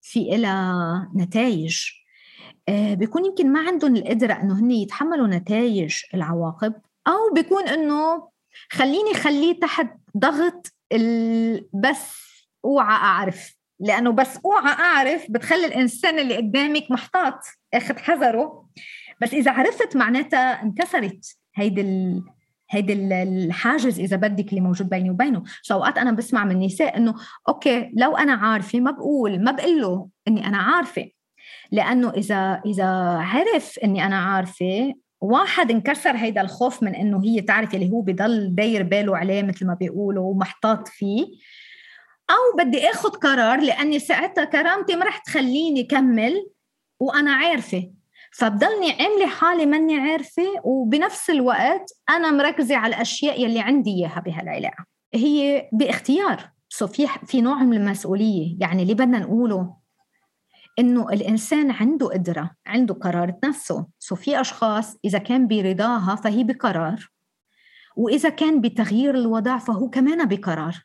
في لها نتائج آه، بيكون يمكن ما عندهم القدرة أنه هن يتحملوا نتائج العواقب أو بيكون أنه خليني خليه تحت ضغط بس أوعى أعرف لأنه بس أوعى أعرف بتخلي الإنسان اللي قدامك محتاط أخذ حذره. بس إذا عرفت معناتها انكسرت هيدي هيدي الحاجز إذا بدك اللي موجود بيني وبينه. so أوقات أنا بسمع من النساء إنه okay لو أنا عارفة ما بقول ما بقول له إني أنا عارفة. لأنه إذا إذا عرف إني أنا عارفة واحد انكسر هيدا الخوف من إنه هي تعرف اللي هو بضل داير باله عليه مثل ما بيقولوا ومحتاط فيه. أو بدي آخذ قرار لأني ساعتها كرامتي ما رح تخليني كمل وأنا عارفة. فبضلني عاملة حالي ماني عارفة وبنفس الوقت أنا مركزة على الأشياء يلي عندي إياها بهالعلاقة. هي باختيار. so في في نوع من المسؤولية يعني اللي بدنا نقوله إنه الإنسان عنده قدرة عنده قرار نفسه. so في أشخاص إذا كان برضاها فهي بقرار وإذا كان بتغيير الوضع فهو كمان بقرار.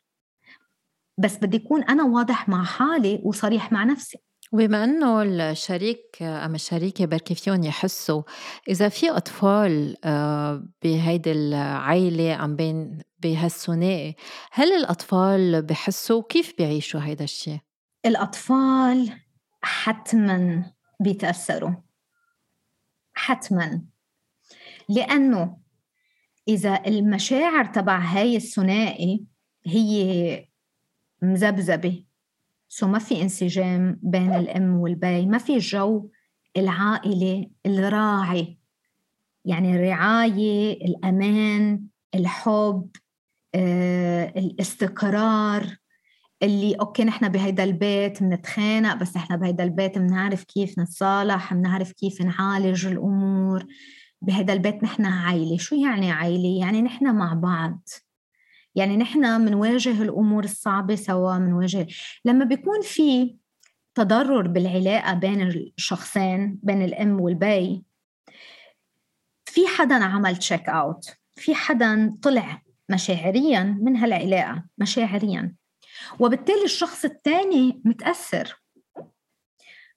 بس بدي يكون أنا واضح مع حالي وصريح مع نفسي. وبما إنه الشريك أم الشريكه بركي فيهم يحسوا إذا في أطفال آه، بهيدي العائله عم بين بهالثنائي هل الأطفال بحسوا كيف بيعيشوا هيدا الشيء الأطفال حتما بيتأثروا. حتما. لأنه إذا المشاعر تبع هاي الثنائي هي مذبذبة. so ما في انسجام بين الأم والبي ما في جو العائلة الراعي. يعني الرعاية الأمان الحب آه، الاستقرار اللي okay نحن بهيدا البيت بنتخانق بس نحن بهيدا البيت بنعرف كيف نتصالح بنعرف كيف نعالج الأمور. بهيدا البيت نحن عائلة. شو يعني عائلة؟ يعني نحن مع بعض. يعني نحن بنواجه الأمور الصعبة سوا بنواجه لما بيكون في تضرر بالعلاقة بين الشخصين بين الأم والبي في حدا عمل check out في حدا طلع مشاعريا من هالعلاقة مشاعريا. وبالتالي الشخص الثاني متأثر.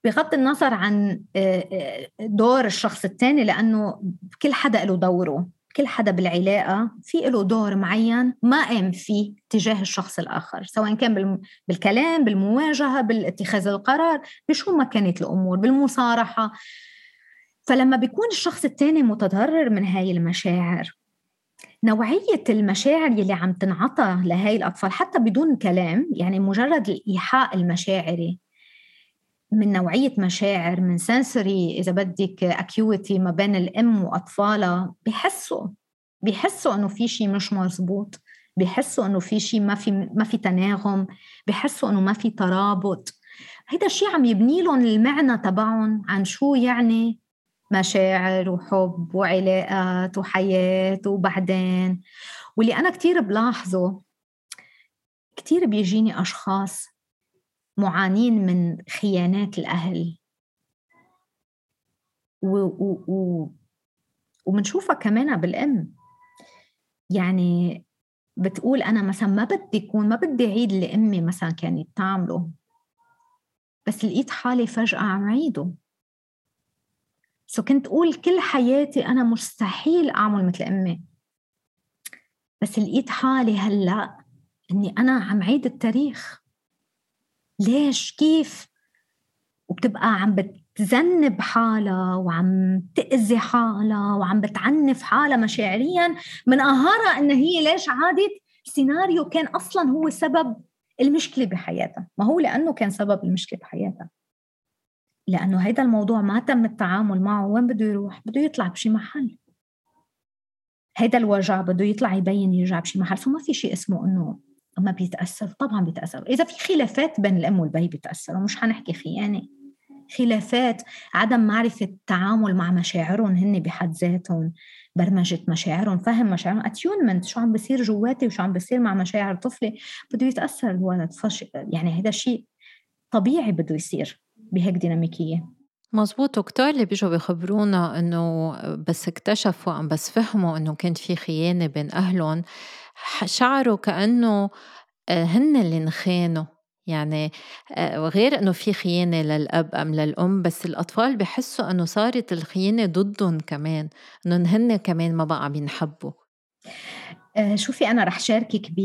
بغض النظر عن آه، آه، دور الشخص الثاني لأنه كل حدا له دوره. كل حدا بالعلاقة في له دور معين ما قام فيه تجاه الشخص الآخر سواء كان بالكلام بالمواجهة بالاتخاذ القرار بشو ما كانت الأمور بالمصارحة. فلما بيكون الشخص الثاني متضرر من هاي المشاعر نوعية المشاعر يلي عم تنعطى لهي الأطفال حتى بدون كلام يعني مجرد الإيحاء المشاعري من نوعية مشاعر من سنسوري إذا بدك أكيوتي ما بين الأم وأطفالها بحسوا بحسوا إنه في شيء مش مزبوط بحسوا إنه في شيء ما في ما في تناغم بحسوا إنه ما في ترابط. هيدا الشيء عم يبني لهم المعنى تبعهم عن شو يعني مشاعر وحب وعلاقات وحياة وبعدين. واللي أنا كتير بلاحظه كتير بيجيني أشخاص معانين من خيانات الأهل. و, و, و ومنشوفها كمان بالأم يعني بتقول أنا مثلا ما بدي يكون ما بدي أعيد اللي أمي مثلا كانت تعمله. بس لقيت حالي فجأة عم عيده سو كنت أقول كل حياتي أنا مستحيل أعمل مثل أمي. بس لقيت حالي هلأ إني أنا عم عيد التاريخ. ليش؟ كيف؟ وبتبقى عم بتذنب حالها وعم تأذي حالها وعم بتعنف حالها مشاعريا من قهرها إن هي ليش عادت؟ سيناريو كان أصلا هو سبب المشكلة بحياتها ما هو لأنه كان سبب المشكلة بحياتها. لأنه هيدا الموضوع ما تم التعامل معه وين بده يروح؟ بده يطلع بشي محل. هيدا الوجع بده يطلع يبين يرجع بشي محل فما في شيء اسمه إنه ما بيتأثر طبعا بيتأثر. إذا في خلافات بين الأم والبي بيتأثروا مش حنحكي خيانة. خلافات عدم معرفة التعامل مع مشاعرهم هن بحد ذاتهم برمجة مشاعرهم فهم مشاعرهم attunement شو عم بصير جواتي وشو عم بصير مع مشاعر طفلي بده يتأثر الولد. فش يعني هذا شيء طبيعي بده يصير بهيك ديناميكية. مزبوط. وكتار اللي بيجوا بيخبرونا إنه بس اكتشفوا أم بس فهموا إنه كان في خيانة بين أهلهم شعروا كأنه آه، هن اللي انخانوا يعني آه، غير إنه في خيانة للأب أم للأم بس الأطفال بحسوا إنه صارت الخيانة ضدهم كمان إنه هن كمان ما بقى بينحبوا آه، شوفي أنا رح شاركك ب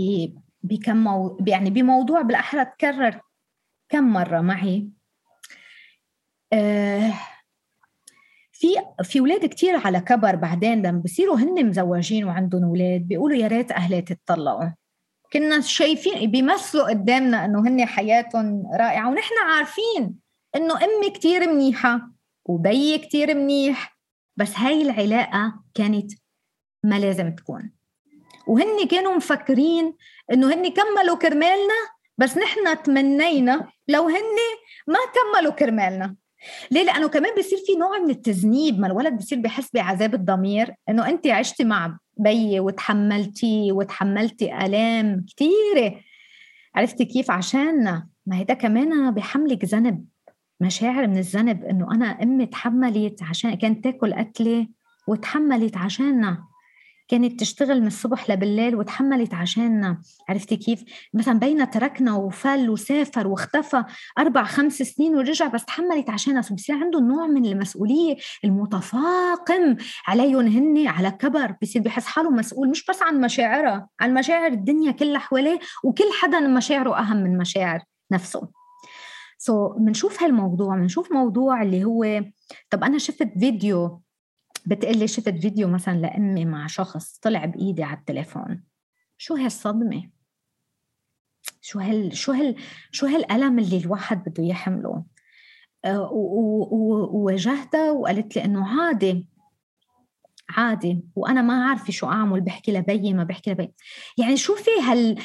بكم مو... يعني بموضوع بالأحرى تكرر كم مرة معي. في في أولاد كثير على كبر بعدين لما بصيروا هن مزوجين وعندهم أولاد بيقولوا يا ريت أهلي تتطلقوا. كنا شايفين بيمثلوا قدامنا إنه هن حياتهم رائعة ونحن عارفين إنه أمي كثير منيحة وبي كثير منيح بس هاي العلاقة كانت ما لازم تكون. وهن كانوا مفكرين إنه هن كملوا كرمالنا بس نحن تمنينا لو هن ما كملوا كرمالنا. ليه؟ لأنه كمان بيصير في نوع من التذنيب. ما الولد بيصير بحس بعذاب الضمير إنه أنت عشتي مع بي وتحملتي وتحملتي آلام كثيره عرفتي كيف؟ عشاننا ما هيدا كمان بحملك ذنب مشاعر من الذنب إنه أنا أمي تحملت عشان كانت تاكل قتله وتحملت عشاننا كانت تشتغل من الصبح لبالليل وتحملت عشاننا عرفتي كيف؟ مثلا بينا تركنا وفل وسافر واختفى أربع خمس سنين ورجع بس تحملت عشاننا بصير عنده نوع من المسؤولية المتفاقم عليهم هن على كبر. بصير بحس حاله مسؤول مش بس عن مشاعرها عن مشاعر الدنيا كلها حواليه وكل حدا مشاعره أهم من مشاعر نفسه. سو so, بنشوف هالموضوع بنشوف موضوع اللي هو طب أنا شفت فيديو بتقلي شفت فيديو مثلا لأمي مع شخص طلع بإيدي على التليفون. شو هالصدمة؟ شو هال شو هال شو هالألم اللي الواحد بده يحمله؟ آه، وواجهتها وقالت لي إنه عادي عادي وأنا ما عارفة شو أعمل بحكي لبيي ما بحكي لبيي يعني شوفي هال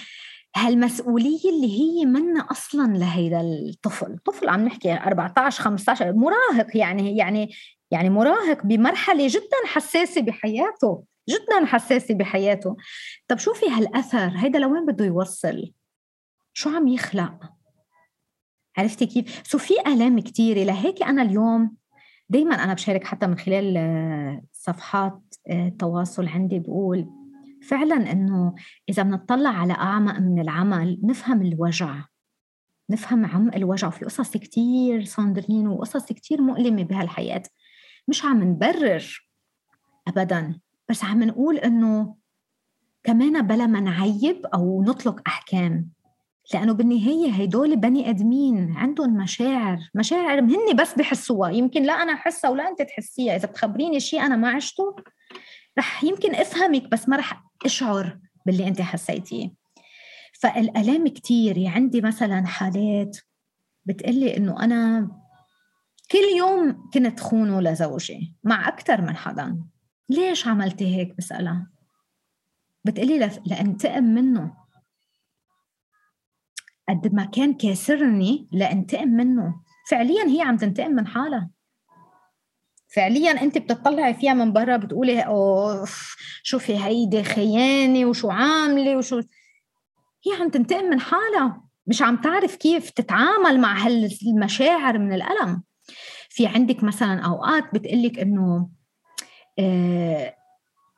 هالمسؤولية اللي هي منا أصلا لهيدا الطفل؟ طفل عم نحكي 14 15 مراهق يعني يعني يعني مراهق بمرحلة جدا حساسة بحياته جدا حساسة بحياته. طب شوفي هالأثر؟ هيدا لوين بده يوصل؟ شو عم يخلق؟ عرفتي كيف؟ سو في آلام كثيره لهيك أنا اليوم دائما أنا بشارك حتى من خلال آه، صفحات التواصل آه، عندي بقول فعلا إنه إذا بنطلع على اعمق من العمل نفهم الوجع نفهم عمق الوجع. في قصص كتير صندرين وقصص كتير مؤلمة بهالحياة. مش عم نبرر أبدا بس عم نقول إنه كمان بلا ما نعيب أو نطلق أحكام لأنه بالنهاية هدول بني آدمين عندهم مشاعر مشاعر هن بس بحسوها يمكن لا أنا أحسها ولا أنت تحسيها إذا بتخبريني شيء أنا ما عشته رح يمكن أفهمك بس ما رح أشعر باللي أنت حسيتيه. فالآلام كتير يعني عندي مثلا حالات بتقلي إنه أنا كل يوم كنت خونه لزوجي مع أكثر من حدا. ليش عملتي هيك بسألها؟ بتقلي لأنتقم منه. قد ما كان كاسرني لانتقم منه. فعليا هي عم تنتقم من حالها. فعليا أنت بتطلعي فيها من برا بتقولي أوف شوفي هيدي خيانة وشو عاملة وشو هي عم تنتقم من حالها. مش عم تعرف كيف تتعامل مع هالمشاعر من الألم. في عندك مثلا أوقات بتقلك إنه آه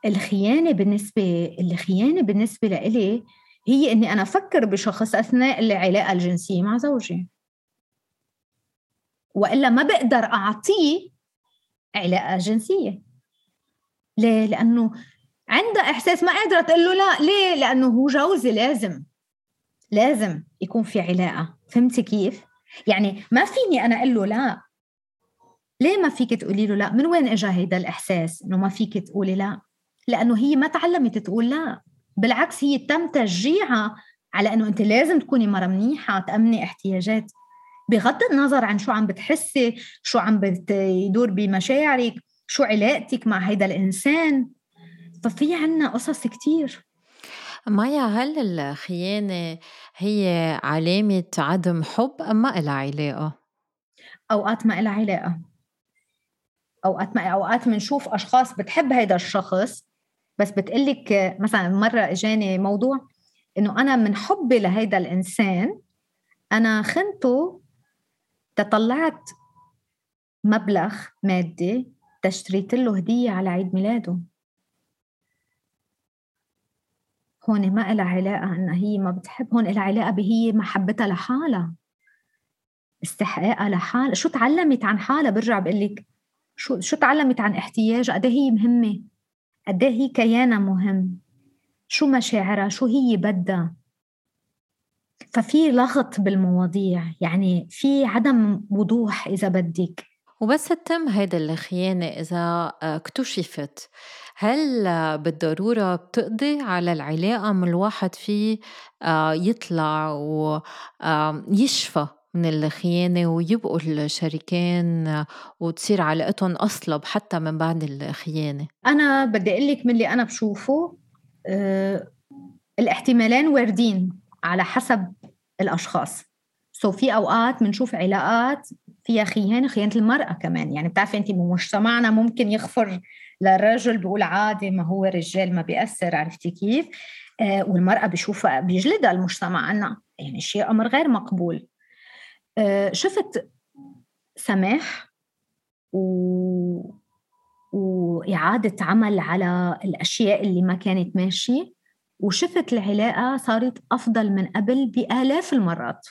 الخيانة بالنسبة الخيانة بالنسبة لإلي هي إني أنا أفكر بشخص أثناء العلاقة الجنسية مع زوجي. وإلا ما بقدر أعطيه علاقة جنسية. ليه؟ لأنه عندها إحساس ما قادرة تقول له لا. ليه؟ لأنه هو جوزي لازم لازم يكون في علاقة. فهمتي كيف؟ يعني ما فيني أنا أقول له لا. ليه ما فيك تقولي له لا؟ من وين اجى هيدا الإحساس إنه ما فيك تقولي لا؟ لأنه هي ما تعلمت تقول لا. بالعكس هي تم تشجيعها على إنه أنت لازم تكوني مرة منيحة تأمني احتياجات. بغض النظر عن شو عم بتحسي شو عم بيدور بمشاعرك شو علاقتك مع هيدا الإنسان. ففي عنا قصص كتير. مايا هل الخيانة هي علامة عدم حب أم ما إلها علاقة؟ أوقات ما إلها علاقة. أوقات ما أوقات بنشوف أشخاص بتحب هيدا الشخص بس بتقلك مثلا مرة إجاني موضوع إنه أنا من حبي لهيدا الإنسان أنا خنته تطلعت مبلغ مادي تشتريت له هدية على عيد ميلاده. هون ما لها علاقة إنها هي ما بتحب هون لها علاقة بهي محبتها لحالها استحقاقها لحالها. شو تعلمت عن حالها؟ برجع بقول لك شو شو تعلمت عن احتياجها قد هي مهمة؟ قد هي كيانها مهم؟ شو مشاعرها؟ شو هي بدها؟ ففي لغط بالمواضيع يعني في عدم وضوح إذا بدك. وبس تتم هيدا الخيانة إذا اكتشفت. هل بالضرورة بتقضي على العلاقة من الواحد فيه آه، يطلع ويشفى من الخيانة ويبقوا الشريكين وتصير علاقتهم أصلب حتى من بعد الخيانة. أنا بدي أقول لك من اللي أنا بشوفه أه الاحتمالين واردين على حسب الأشخاص. سو في أوقات بنشوف علاقات فيها خيانة خيانة المرأة كمان. يعني بتعرفي أنت بمجتمعنا ممكن يغفر للرجل بيقول عادي ما هو رجال ما بيأثر عرفتي كيف؟ آه والمرأة بيشوفها بيجلدها المجتمع عنا يعني شيء أمر غير مقبول. شفت سماح و... وإعادة عمل على الأشياء اللي ما كانت ماشية وشفت العلاقة صارت أفضل من قبل بآلاف المرات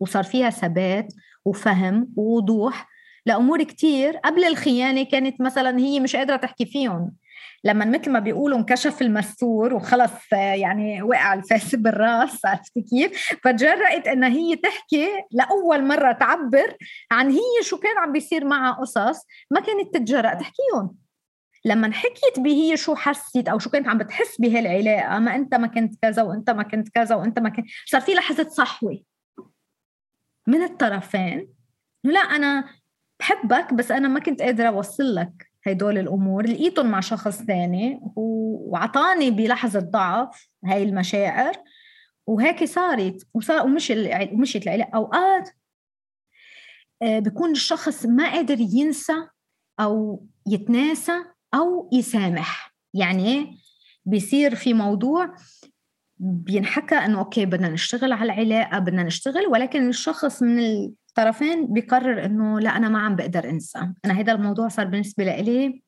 وصار فيها ثبات وفهم ووضوح لأمور كتير قبل الخيانة كانت مثلا هي مش قادرة تحكي فيهم. لما مثل ما بيقولوا انكشف المستور وخلص يعني وقع الفاس بالراس عرفتي كيف؟ فتجرأت انها هي تحكي لأول مرة تعبر عن هي شو كان عم بيصير معها قصص ما كانت تتجرأ تحكيهم. لما حكيت به هي شو حست أو شو كنت عم بتحس بهالعلاقة ما أنت ما كنت كذا وأنت ما كنت كذا وأنت ما كنت صار في لحظة صحوة. من الطرفين لا أنا بحبك بس أنا ما كنت قادرة أوصل لك. هدول الأمور لقيتهم مع شخص ثاني وعطاني بلحظة ضعف هاي المشاعر. وهيك صارت وصار ومشي ومشيت العلاقه أوقات آه، بكون الشخص ما قادر ينسى أو يتناسى أو يسامح. يعني بيصير في موضوع بينحكى إنه أوكي بدنا نشتغل على العلاقة بدنا نشتغل ولكن الشخص من الطرفين بيقرر إنه لا أنا ما عم بقدر أنسى. أنا هذا الموضوع صار بالنسبة لي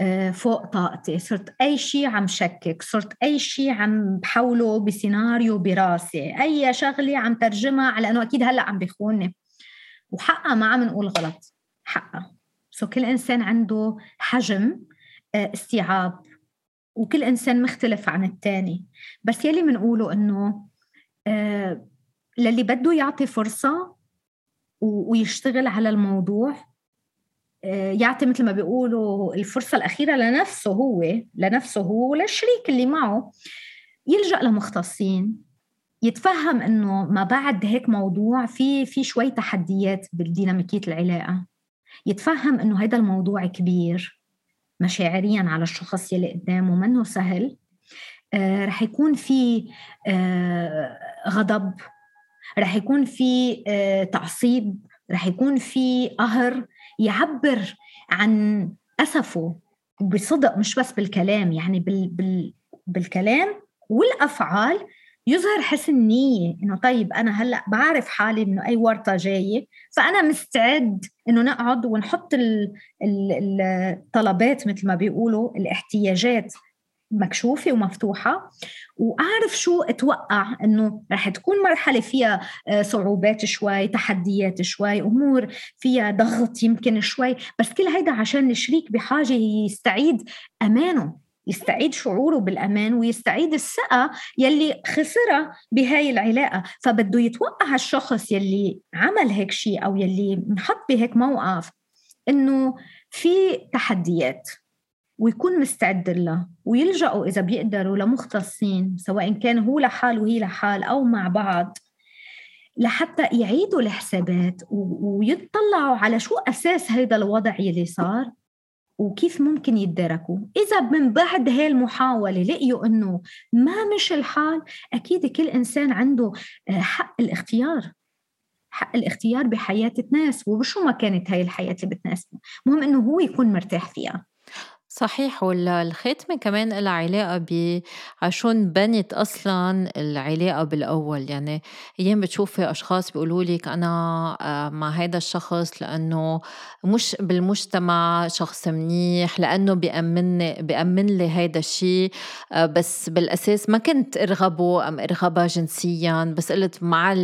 آه، فوق طاقتي. صرت أي شيء عم شكك صرت أي شيء عم بحوله بسيناريو براسي. أي شغلة عم ترجمها على أنه أكيد هلأ عم بيخونني وحقها ما عم نقول غلط. حقها. سو كل إنسان عنده حجم آه، استيعاب. وكل إنسان مختلف عن الثاني بس يلي بنقوله إنه آه، للي بده يعطي فرصة ويشتغل على الموضوع. آه، يعطي مثل ما بيقولوا الفرصة الأخيرة لنفسه هو لنفسه هو وللشريك اللي معه. يلجأ لمختصين يتفهم إنه ما بعد هيك موضوع في في شوي تحديات بالديناميكية العلاقة. يتفهم إنه هذا الموضوع كبير مشاعريا على الشخص يلي قدامه منه سهل. آه رح يكون في آه غضب رح يكون في آه تعصيب رح يكون في قهر يعبر عن أسفه بصدق مش بس بالكلام يعني بال بال بالكلام والأفعال. يظهر حسن نية إنه طيب أنا هلأ بعرف حالي إنه أي ورطة جاية فأنا مستعد إنه نقعد ونحط الطلبات مثل ما بيقولوا الاحتياجات مكشوفة ومفتوحة وأعرف شو أتوقع إنه رح تكون مرحلة فيها آه، صعوبات شوي تحديات شوي أمور فيها ضغط يمكن شوي بس كل هيدا عشان الشريك بحاجة يستعيد أمانه يستعيد شعوره بالأمان ويستعيد الثقة يلي خسرها بهاي العلاقة. فبده يتوقع الشخص يلي عمل هيك شيء أو يلي انحط بهيك موقف إنه في تحديات. ويكون مستعد لها ويلجأوا إذا بيقدروا لمختصين سواء كان هو لحال وهي لحال أو مع بعض لحتى يعيدوا الحسابات ويطلعوا على شو أساس هيدا الوضع يلي صار وكيف ممكن يتداركوا. إذا من بعد هاي المحاولة لقيوا أنه ما مش الحال أكيد كل إنسان عنده آه، حق الاختيار. حق الاختيار بحياة الناس وبشو ما كانت هاي الحياة اللي بتناسبه. مهم أنه هو يكون مرتاح فيها. صحيح والختمة كمان إلها علاقة ب عشو انبنت أصلا العلاقة بالأول. يعني أيام بتشوفي أشخاص بيقولوا لك أنا آه، مع هيدا الشخص لأنه مش بالمجتمع شخص منيح لأنه بيأمن بيأمن لي هيدا الشيء. آه، بس بالأساس ما كنت أرغبه أم أرغبها جنسيا. بس قلت مع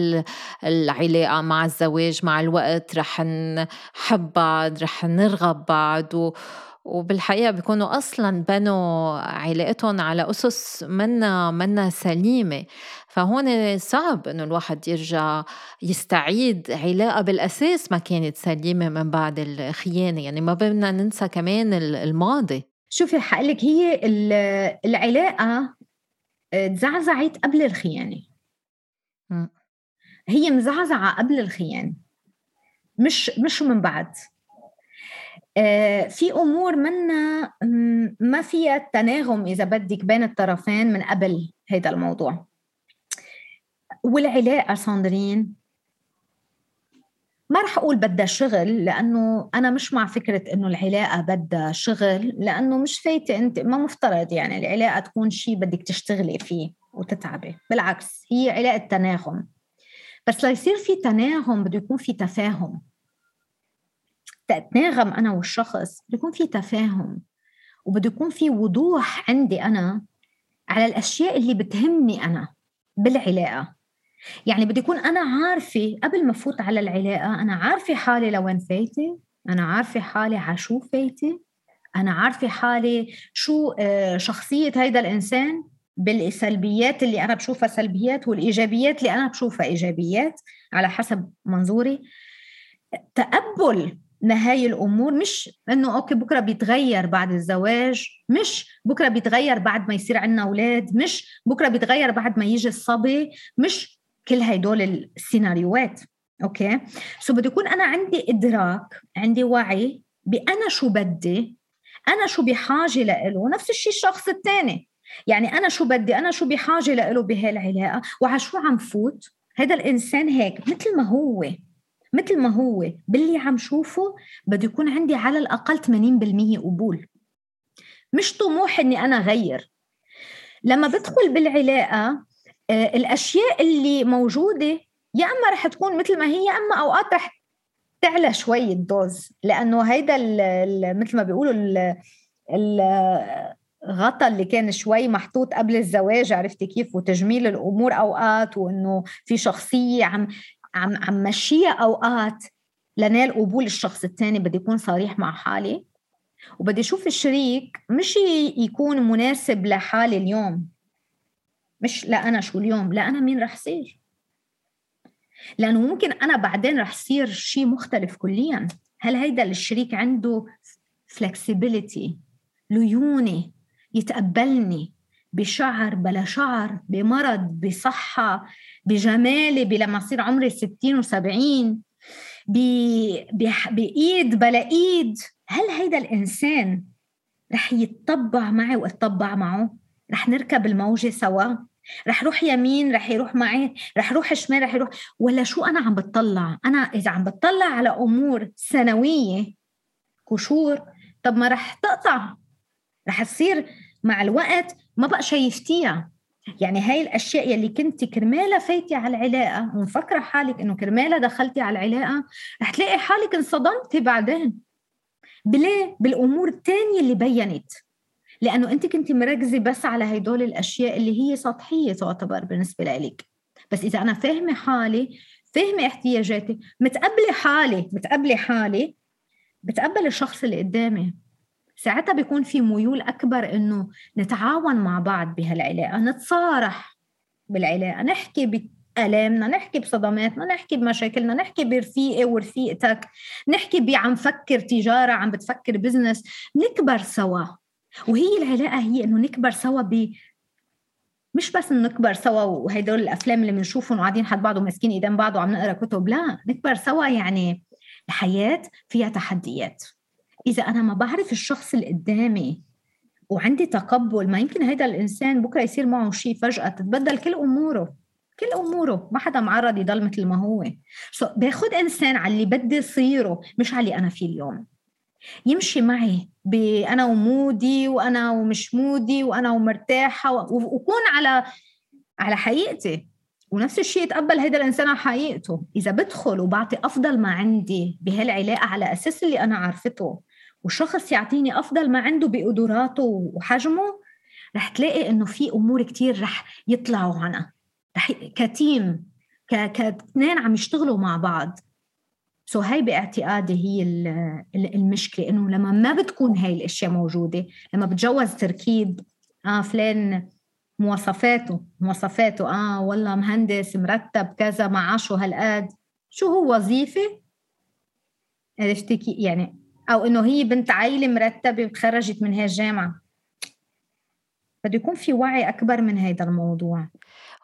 العلاقة مع الزواج مع الوقت رح نحب بعض رح نرغب بعض و وبالحقيقة بيكونوا أصلا بنوا علاقتهم على أسس منا منا سليمة. فهون صعب إنه الواحد يرجع يستعيد علاقة بالأساس ما كانت سليمة من بعد الخيانة. يعني ما بدنا ننسى كمان الماضي. شوفي حقلك هي العلاقة آه، تزعزعت قبل الخيانة. هي مزعزعة قبل الخيانة مش مش من بعد. في أمور منا ما فيها تناغم إذا بدك بين الطرفين من قبل هذا الموضوع. والعلاقة ساندرين ما رح أقول بدها شغل لأنه أنا مش مع فكرة إنه العلاقة بدها شغل لأنه مش فايتة أنت ما مفترض يعني العلاقة تكون شيء بدك تشتغلي فيه وتتعبي. بالعكس هي علاقة تناغم. بس ليصير في تناغم بده يكون في تفاهم. تتناغم أنا والشخص بده يكون في تفاهم وبده يكون في وضوح عندي أنا على الأشياء اللي بتهمني أنا بالعلاقة. يعني بدي يكون أنا عارفة قبل ما فوت على العلاقة أنا عارفة حالي لوين فايته أنا عارفة حالي على شو فايته أنا عارفة حالي شو آه، شخصية هيدا الإنسان بالسلبيات اللي أنا بشوفها سلبيات والإيجابيات اللي أنا بشوفها إيجابيات على حسب منظوري. تقبل هاي الأمور مش إنه okay بكرة بيتغير بعد الزواج مش بكرة بيتغير بعد ما يصير عندنا أولاد مش بكرة بيتغير بعد ما يجي الصبي مش كل هدول السيناريوهات. okay؟ so بدي يكون أنا عندي إدراك عندي وعي بأنا شو بدي أنا شو بحاجة له نفس الشيء الشخص الثاني. يعني أنا شو بدي أنا شو بحاجة له بهالعلاقه وعلى شو عم فوت؟ هذا الإنسان هيك مثل ما هو. مثل ما هو باللي عم شوفه بده يكون عندي على الأقل 80% قبول. مش طموح إني أنا غير لما بدخل بالعلاقة آه، الأشياء اللي موجودة يا أما رح تكون مثل ما هي أما أوقات رح تعلى شوي الدوز. لأنه هيدا مثل ما بيقولوا الغطا اللي كان شوي محطوط قبل الزواج عرفتي كيف؟ وتجميل الأمور أوقات وإنه في شخصية عم عم عم مشيها أوقات لنال قبول الشخص الثاني بدي اكون صريح مع حالي وبدي أشوف الشريك مش يكون مناسب لحالي اليوم. مش لا أنا شو اليوم لا أنا مين رح صير. لأنه ممكن أنا بعدين رح صير شيء مختلف كليا. هل هيدا الشريك عنده فلكسبيليتي ليوني يتقبلني بشعر بلا شعر بمرض بصحة بجمالي لما أصير عمري 60 و70 بإيد بلا إيد هل هيدا الإنسان رح يتطبع معي وأتطبع معه؟ رح نركب الموجة سوا؟ رح روح يمين رح يروح معي؟ رح روح شمال رح يروح ولا شو أنا عم بتطلع؟ أنا إذا عم بتطلع على أمور سنوية كشور طب ما رح تقطع. رح تصير مع الوقت ما بقى شايفتيها. يعني هاي الأشياء يلي كنت كرمالها فايتي على العلاقة ومفكرة حالك إنه كرمالها دخلتي على العلاقة رح تلاقي حالك انصدمتي بعدين. بليه بالأمور الثانية اللي بينت. لأنه أنت كنت مركزة بس على هدول الأشياء اللي هي سطحية تعتبر بالنسبة لك بس إذا أنا فاهمة حالي فاهمة احتياجاتي متقبلة حالي متقبلة حالي بتقبل الشخص اللي قدامي. ساعتها بيكون في ميول أكبر إنه نتعاون مع بعض بهالعلاقة نتصارح بالعلاقة نحكي بآلامنا نحكي بصدماتنا نحكي بمشاكلنا نحكي برفيقي ورفيقتك نحكي بعم فكر تجارة عم بتفكر بزنس نكبر سوا. وهي العلاقة هي إنه نكبر سوا ب مش بس نكبر سوا وهدول الأفلام اللي بنشوفهم وقاعدين حد بعض وماسكين إيدين بعض وعم نقرأ كتب لا نكبر سوا يعني الحياة فيها تحديات. إذا أنا ما بعرف الشخص اللي قدامي وعندي تقبل ما يمكن هيدا الإنسان بكرة يصير معه شيء فجأة تتبدل كل أموره كل أموره ما حدا معرض يضل مثل ما هو. سو باخذ إنسان على اللي بدي صيره مش على اللي أنا فيه اليوم. يمشي معي بانا ومودي وأنا ومش مودي وأنا ومرتاحة وكون على على حقيقتي. ونفس الشيء يتقبل هذا الإنسان على حقيقته. إذا بدخل وبعطي أفضل ما عندي بهالعلاقة على أساس اللي أنا عرفته والشخص يعطيني أفضل ما عنده بقدراته وحجمه رح تلاقي إنه في أمور كتير رح يطلعوا عنها. رح كتيم كاثنين عم يشتغلوا مع بعض. سو هاي باعتقادي هي المشكلة إنه لما ما بتكون هاي الأشياء موجودة لما بتجوز تركيب آه فلان مواصفاته مواصفاته آه والله مهندس مرتب كذا معاشه هالقد. شو هو وظيفة؟ عرفتي يعني أو إنه هي بنت عائله مرتبة وتخرجت من هاي الجامعة بده يكون في وعي أكبر من هذا الموضوع.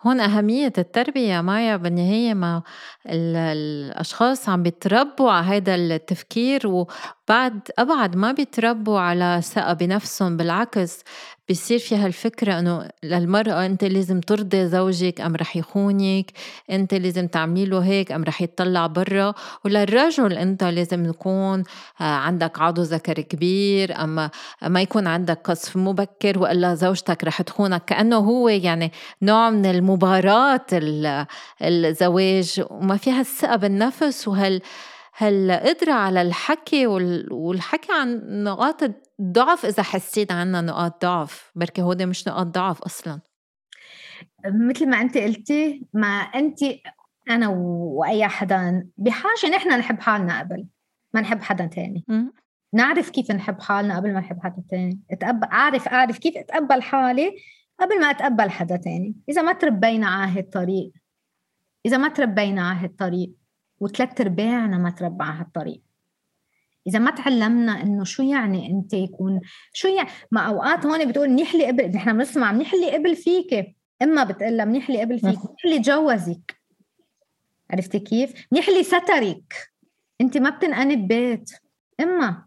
هون أهمية التربية مايا بالنهاية ما الأشخاص عم بيتربوا على هذا التفكير وبعد أبعد ما بيتربوا على ثقة بنفسهم بالعكس بصير في هالفكرة إنه للمرأة أنت لازم ترضي زوجك أم رح يخونك أنت لازم تعملي له هيك أم رح يطلع برا وللرجل أنت لازم يكون آه، عندك عضو ذكر كبير أما ما يكون عندك قصف مبكر وإلا زوجتك رح تخونك. كأنه هو يعني نوع من المباراة الزواج وما فيها الثقة بالنفس وهال هالقدرة على الحكي والحكي عن نقاط الضعف إذا حسيت عنا نقاط ضعف؟ بركي هودي مش نقاط ضعف أصلا. مثل ما أنت قلتي ما أنت أنا وأي حدا بحاجة نحن نحب حالنا قبل ما نحب حدا تاني. م? نعرف كيف نحب حالنا قبل ما نحب حدا تاني. أعرف أعرف كيف أتقبل حالي قبل ما أتقبل حدا تاني. إذا ما تربينا على هالطريق إذا ما تربينا على هالطريق. وثلاث ارباعنا ما تربى على هالطريق. إذا ما تعلمنا إنه شو يعني أنت يكون شو يعني ما أوقات هون بتقول منيح لي قبل نحن بنسمع منيح لي قبل فيك. إما بتقول لها منيح لي قبل فيك منيح لي جوزك. عرفتي كيف؟ منيح لي سترك. أنت ما بتنقني ببيت. إما.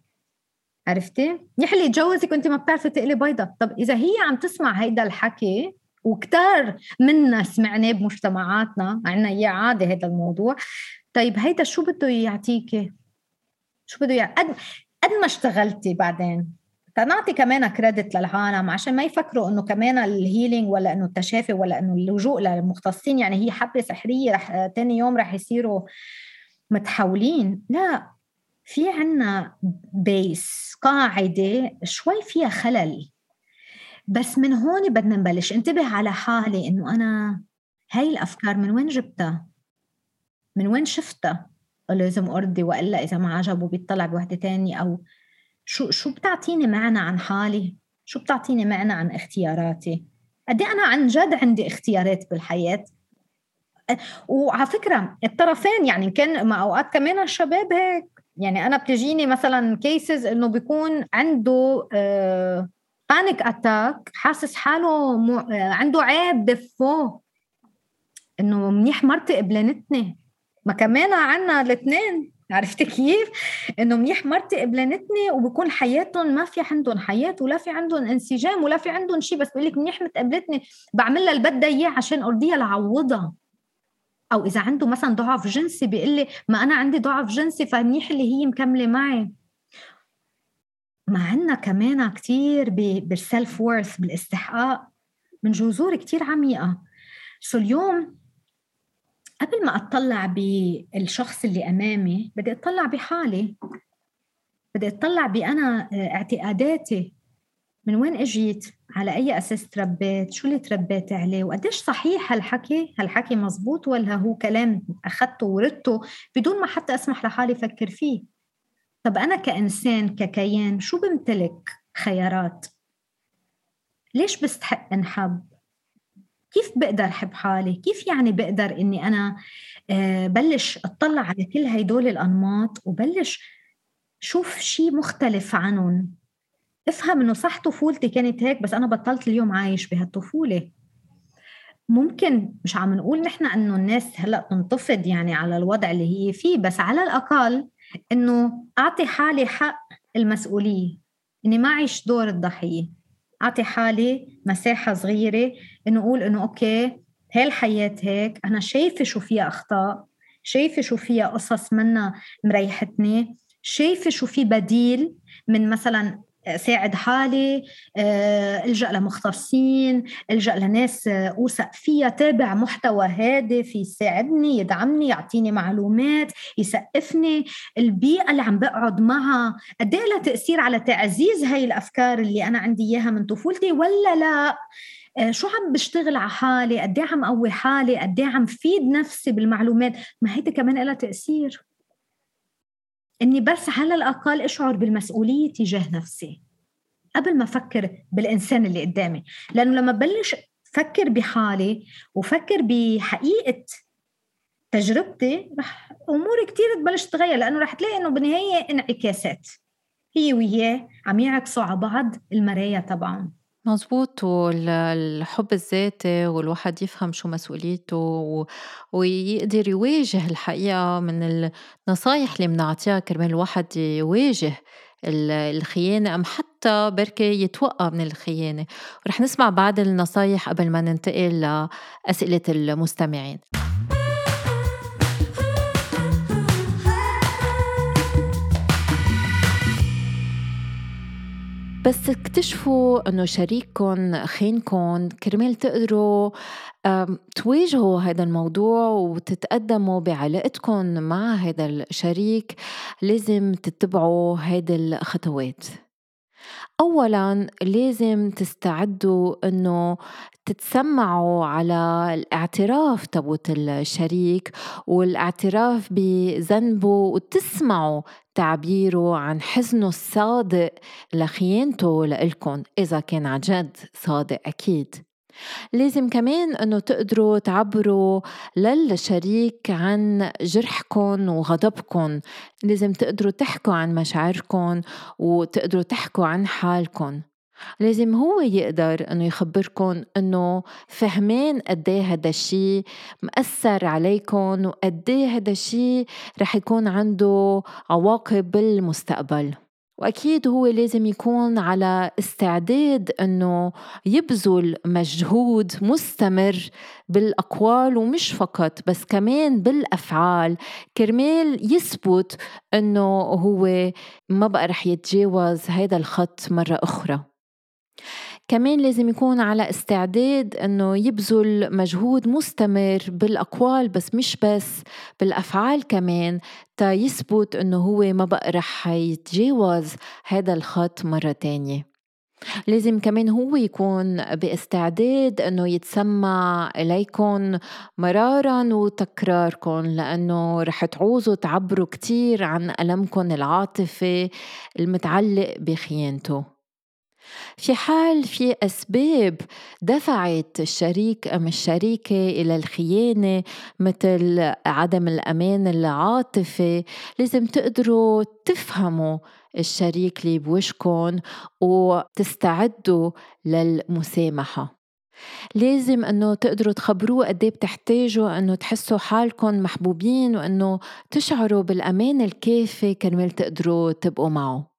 عرفتي؟ منيح لي جوزك وأنت ما بتعرفي تقلي بيضة. طب إذا هي عم تسمع هيدا الحكي وكتار منا سمعناه بمجتمعاتنا عنا إياه عادي هذا الموضوع طيب هيدا شو بده يعطيكي شو بده يعطيكي قد قد ما اشتغلتي بعدين؟ تنعطي كمان credit للعالم عشان ما يفكروا إنه كمان ال healing ولا إنه التشافي ولا إنه اللجوء للمختصين يعني هي حبة سحرية رح تاني يوم رح يصيروا متحولين. لا في عنا base قاعدة شوي فيها خلل. بس من هون بدنا نبلش. انتبه على حالي إنه أنا هاي الأفكار من وين جبتها؟ من وين شفتها لازم أرضي وإلا إذا ما عجبه بيطلع بوحدة تانية؟ أو شو شو بتعطيني معنى عن حالي؟ شو بتعطيني معنى عن اختياراتي؟ قد إيه أنا عن جد عندي اختيارات بالحياة؟ وعلى فكرة الطرفين يعني كان مع أوقات كمان الشباب هيك. يعني أنا بتجيني مثلا كيسز إنه بيكون عنده آه بانيك اتاك حاسس حاله مو عنده عيب دفو إنه منيح مرتي قبلنتني ما كمان عنا الاثنين. عرفتي كيف؟ إنه منيح مرتي قبلنتني وبكون حياتهم ما في عندهم حياة ولا في عندهم انسجام ولا في عندهم شيء بس بقول لك منيح متقبلتني بعمل لها اللي بدها إياه عشان أرضيها لعوضها. أو إذا عنده مثلا ضعف جنسي بيقول لي ما أنا عندي ضعف جنسي فمنيح اللي هي مكملة معي. ما عندنا كمان كثير بال self-worth بالاستحقاق. من جذور كثير عميقة. so اليوم قبل ما أطلع بالشخص اللي أمامي بدي أطلع بحالي. بدي أطلع بأنا آه، اعتقاداتي. من وين إجيت؟ على أي أساس تربيت؟ شو اللي تربيت عليه؟ وقديش صحيح هالحكي؟ هالحكي مزبوط ولا هو كلام اخذته وردته بدون ما حتى أسمح لحالي أفكر فيه؟ طب أنا كإنسان ككيان شو بمتلك خيارات؟ ليش بستحق أنحب؟ كيف بقدر حب حالي؟ كيف يعني بقدر إني أنا آه، بلش أطلع على كل هيدول الأنماط وبلش شوف شيء مختلف عنهم؟ افهم إنه صح طفولتي كانت هيك بس أنا بطلت اليوم عايش بهالطفولة. ممكن مش عم نقول نحن إنه الناس هلأ تنتفض يعني على الوضع اللي هي فيه بس على الأقل إنه أعطي حالي حق المسؤولية إني ما اعيش دور الضحية. أعطي حالي مساحة صغيرة إنه أقول إنه أوكي هاي الحياة هيك أنا شايفة شو فيها أخطاء شايفة شو فيها قصص منا مريحتني شايفة شو في بديل من مثلا ساعد حالي آه، إلجأ لمختصين إلجأ لناس أوثق فيها تابع محتوى هادف يساعدني يدعمني يعطيني معلومات يسقفني. البيئة اللي عم بقعد معها قد إيه لها تأثير على تعزيز هاي الأفكار اللي أنا عندي إياها من طفولتي؟ ولا لا؟ آه، شو عم بشتغل على حالي؟ قد عم قوي حالي؟ قد عم فيد نفسي بالمعلومات؟ ما هيدي كمان لها تأثير. إني بس على الأقل أشعر بالمسؤولية تجاه نفسي قبل ما أفكر بالإنسان اللي قدامي. لأنه لما ببلش فكر بحالي وفكر بحقيقة تجربتي رح أموري كثير تبلش تتغير لأنه رح تلاقي إنه بالنهاية انعكاسات. هي وياه عم يعكسوا على بعض المرايا تبعهم. مظبوط والحب الذاتي والواحد يفهم شو مسؤوليته و... ويقدر يواجه الحقيقة من النصايح اللي بنعطيها كرمال الواحد يواجه الخيانة أم حتى بركي يتوقع من الخيانة. ورح نسمع بعض النصايح قبل ما ننتقل لأسئلة المستمعين. بس تكتشفوا إنه شريككم خينكم كرمال تقدروا تواجهوا هذا الموضوع وتتقدموا بعلاقتكم مع هذا الشريك لازم تتبعوا هذه الخطوات. اولا لازم تستعدوا إنه تتسمعوا على الاعتراف تبوت الشريك والاعتراف بذنبه وتسمعوا تعبيره عن حزنه الصادق لخيانته لإلكن إذا كان عن جد صادق أكيد. لازم كمان إنه تقدروا تعبروا للشريك عن جرحكم وغضبكم لازم تقدروا تحكوا عن مشاعركم وتقدروا تحكوا عن حالكم لازم هو يقدر إنه يخبركم إنه فهمان قد إيه هذا الشيء مأثر عليكم وقد إيه هذا الشيء رح يكون عنده عواقب بالمستقبل. وأكيد هو لازم يكون على استعداد إنه يبذل مجهود مستمر بالأقوال ومش فقط بس كمان بالأفعال. كرمال يثبت إنه هو ما بقى رح يتجاوز هذا الخط مرة أخرى. كمان لازم يكون على استعداد إنه يبذل مجهود مستمر بالأقوال بس مش بس بالأفعال كمان تا يثبت إنه هو ما بقى رح يتجاوز هذا الخط مرة تانية. لازم كمان هو يكون باستعداد إنه يتسمع اليكم مرارا وتكراركم لأنه رح تعوزوا تعبروا كتير عن المكم العاطفي المتعلق بخيانته. في حال في أسباب دفعت الشريك أم الشريكة إلى الخيانة مثل عدم الأمان العاطفي لازم تقدروا تفهموا الشريك اللي بوجهكم وتستعدوا للمسامحة. لازم إنه تقدروا تخبروه قد إيه بتحتاجوا إنه تحسوا حالكم محبوبين وإنه تشعروا بالأمان الكافي كرمال تقدروا تبقوا معه.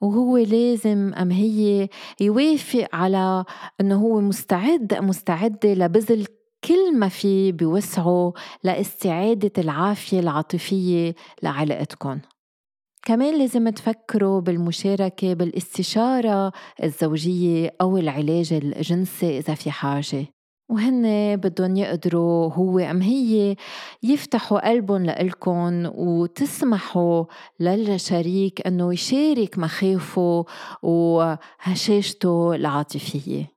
وهو لازم أم هي يوافق على أنه هو مستعد مستعدة لبذل كل ما في بوسعه لاستعادة العافية العاطفية لعلاقتكم. كمان لازم تفكروا بالمشاركة بالاستشارة الزوجية أو العلاج الجنسي إذا في حاجة. وهن بدهم يقدروا هو أم هي يفتحوا قلبهم لإلكن وتسمحوا للشريك إنه يشارك مخاوفه وهشاشته العاطفية.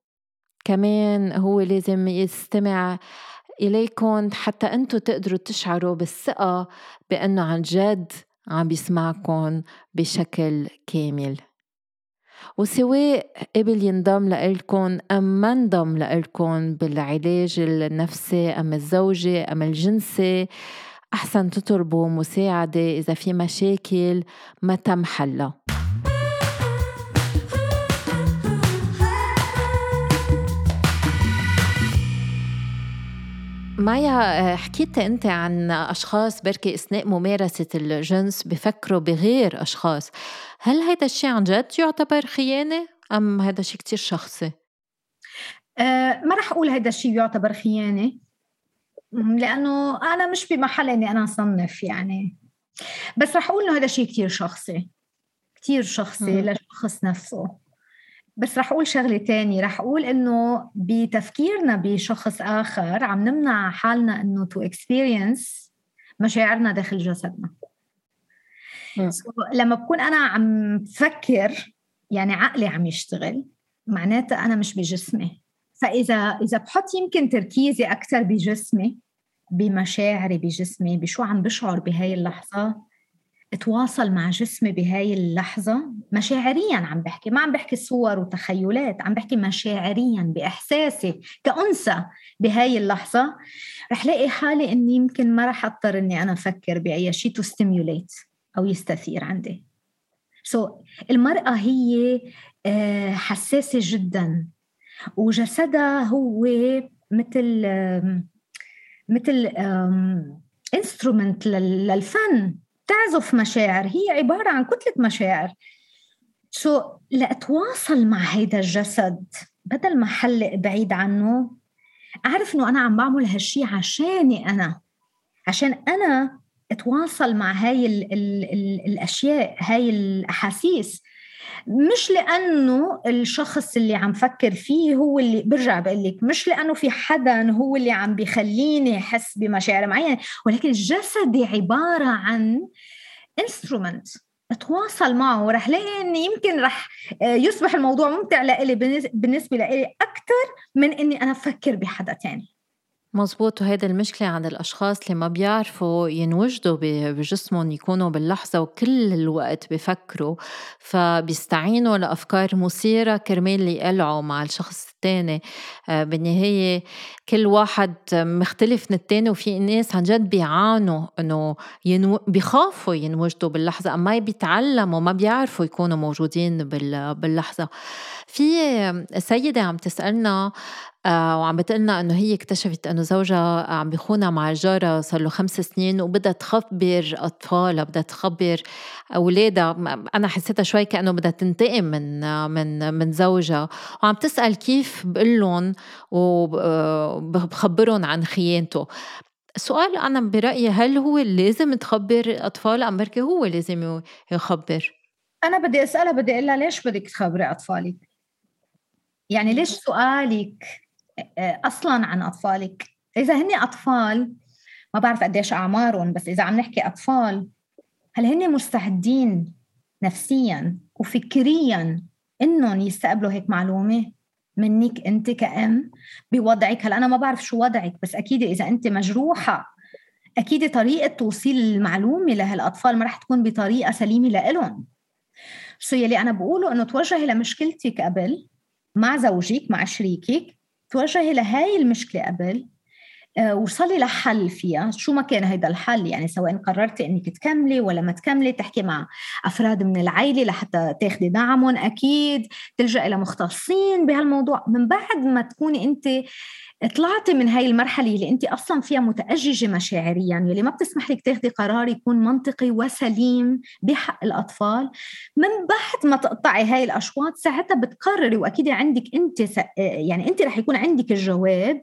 كمان هو لازم يستمع إليكم حتى أنتوا تقدروا تشعروا بالثقة بأنه عن جد عم بيسمعكم بشكل كامل. وسواء قبل ينضم لإلكن أم ما انضم لإلكن بالعلاج النفسي أم الزوجي أم الجنسي أحسن تطلبوا مساعدة إذا في مشاكل ما تم حلها. مايا حكيت أنت عن أشخاص بركي إثناء ممارسة الجنس بفكروا بغير أشخاص. هل هذا الشيء عن جد يعتبر خيانة أم هذا شيء كتير شخصي؟ أه ما رح أقول هذا الشيء يعتبر خيانة لأنه أنا مش بمحل إني أنا أصنف يعني. بس رح أقول إنه هذا شيء كتير شخصي كتير شخصي للشخص نفسه. بس رح أقول شغلة تانية. رح أقول إنه بتفكيرنا بشخص آخر عم نمنع حالنا إنه to experience مشاعرنا داخل جسدنا. so, لما بكون أنا عم فكر يعني عقلي عم يشتغل معناتها أنا مش بجسمي. فإذا إذا بحط يمكن تركيزي أكثر بجسمي بمشاعري بجسمي بشو عم بشعر بهاي اللحظة اتواصل مع جسمي بهاي اللحظة مشاعريا عم بحكي ما عم بحكي صور وتخيلات عم بحكي مشاعريا بإحساسي كأنثى بهاي اللحظة. رح لاقي حالي إني يمكن ما رح أضطر إني أنا أفكر بأي شيء to أو يستثير عندي. so, المرأة هي آه، حساسة جدا وجسدها هو مثل مثل instrument للفن. تعزف مشاعر هي عبارة عن كتلة مشاعر. so لأتواصل مع هيدا الجسد بدل ما حلق بعيد عنه أعرف إنه أنا عم بعمل هالشي عشاني أنا. عشان أنا أتواصل مع هاي ال ال ال الأشياء هاي الأحاسيس. مش لأنه الشخص اللي عم فكر فيه هو اللي برجع بقول لك مش لأنه في حدا هو اللي عم بيخليني أحس بمشاعر معينة ولكن جسدي عبارة عن انسترومنت أتواصل معه ورح لاقي اني يمكن رح آه، يصبح الموضوع ممتع لإلي بالنسبة لإلي أكثر من إني أنا أفكر بحدا تاني. مزبوط وهيدي المشكلة عند الأشخاص اللي ما بيعرفوا ينوجدوا بجسمهم يكونوا باللحظة وكل الوقت بفكروا فبيستعينوا لأفكار مثيرة كرمال يقلعوا مع الشخص آه، بالنهاية كل واحد مختلف من التاني وفي ناس عن جد بيعانوا إنه ينو... بيخافوا ينوجدوا باللحظة أما بيتعلموا ما بيعرفوا يكونوا موجودين بال... باللحظة. في سيدة عم تسألنا آه، وعم بتقلنا إنه هي اكتشفت إنه زوجها عم بيخونها مع جارة صار له خمس سنين وبدها تخبر أطفالها بدها تخبر أولادها. أنا حسيتها شوي كأنه بدها تنتقم من من من زوجها. وعم تسأل كيف بقول لهم وبخبرهم عن خيانته. السؤال أنا برأيي هل هو لازم تخبر أطفال ام بركي هو لازم يخبر. أنا بدي أسألها بدي أقول لها ليش بدك تخبري أطفالك؟ يعني ليش سؤالك آه، أصلا عن أطفالك؟ إذا هن أطفال ما بعرف قديش اعمارهم بس إذا عم نحكي أطفال هل هن مستعدين نفسيا وفكريا انهم يستقبلوا هيك معلومة؟ منك انت كأم بوضعك. هلا أنا ما بعرف شو وضعك بس أكيد إذا أنت مجروحة أكيد طريقة توصيل المعلومة لهالأطفال ما رح تكون بطريقة سليمة لإلهم. سو يلي أنا بقوله إنه توجهي لمشكلتك قبل مع زوجك مع شريكك توجهي لهاي المشكلة قبل وصلي لحل فيها. شو ما كان هيدا الحل؟ يعني سواء قررتي إنك تكملي ولا ما تكملي تحكي مع أفراد من العائله لحتى تاخذي دعمهم. أكيد تلجئي لمختصين بهالموضوع. من بعد ما تكوني أنت طلعتي من هاي المرحلة اللي أنت أصلا فيها متأججة مشاعريا اللي ما بتسمح لك تاخذي قرار يكون منطقي وسليم بحق الأطفال. من بعد ما تقطعي هاي الأشواط ساعتها بتقرري وأكيد عندك أنت يعني أنت رح يكون عندك الجواب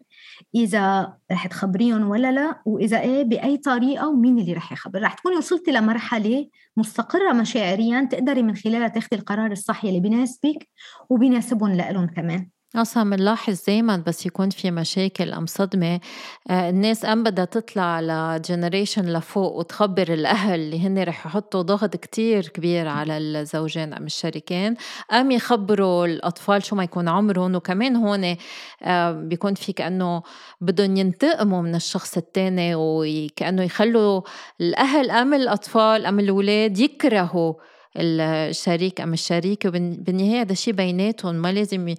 إذا رح تخبريهم ولا لا وإذا إيه بأي طريقة ومين اللي رح يخبر؟ رح تكوني وصلتي لمرحلة مستقرة مشاعريا تقدري من خلالها تاخذي القرار الصح اللي بيناسبك وبيناسبهم لهم كمان. أصلا بنلاحظ دايما بس يكون في مشاكل أم صدمة. آه، الناس أم بدها تطلع لجنريشن لفوق وتخبر الأهل اللي هن رح يحطوا ضغط كتير كبير على الزوجين أم الشريكين. أم يخبروا الأطفال شو ما يكون عمرهم وكمان هون آه، بيكون في كأنه بدهم ينتقموا من الشخص التاني وكأنه يخلوا الأهل أم الأطفال أم الأولاد يكرهوا الشريك أم الشريكة. بالنهاية هذا شيء بيناتهم ما لازم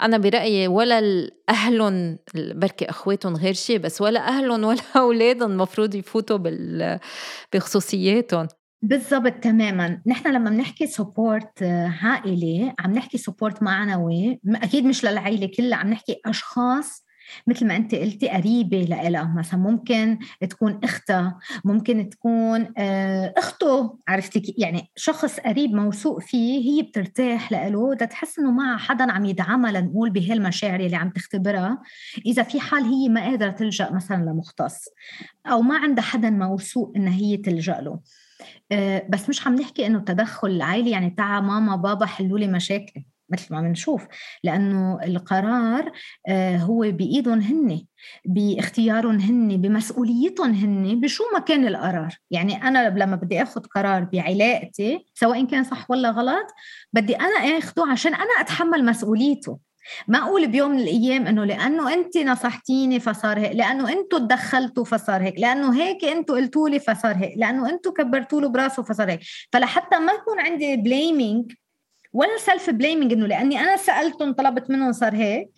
أنا برأيي ولا أهلهم بركي أخواتهم غير شيء بس ولا أهلهم ولا أولادهم المفروض يفوتوا بال... بخصوصياتهم. بالضبط تماما. نحن لما بنحكي support عائلي عم نحكي support معنوي أكيد مش للعائله كلها عم نحكي أشخاص مثل ما انت قلتي قريبة لإلها. مثلا ممكن تكون أختها ممكن تكون آه، أخته. عرفتي يعني شخص قريب موثوق فيه هي بترتاح له تحس إنه مع حدا عم يدعمها لنقول بهالمشاعر اللي عم تختبرها. إذا في حال هي ما قادرة تلجأ مثلا لمختص أو ما عندها حدا موثوق إنها هي تلجأ له. آه، بس مش عم نحكي إنه التدخل العائلي يعني تعا ماما بابا حلوا لي مشاكلي مثل ما بنشوف لأنه القرار آه، هو بإيدهم هن باختيارهم هن بمسؤوليتهم هن بشو ما كان القرار. يعني أنا لما بدي اخذ قرار بعلاقتي سواء كان صح ولا غلط بدي أنا اخذه عشان أنا أتحمل مسؤوليته. ما أقول بيوم من الأيام إنه لأنه انت نصحتيني فصار هيك لأنه أنتم تدخلتوا فصار هيك لأنه هيك أنتم قلتوا لي فصار هيك لأنه أنتم كبرتوا له براسه فصار هيك. فلحتى ما يكون عندي بليمينج ولا self-blaming إنه لأني أنا سألتهم طلبت منهم صار هيك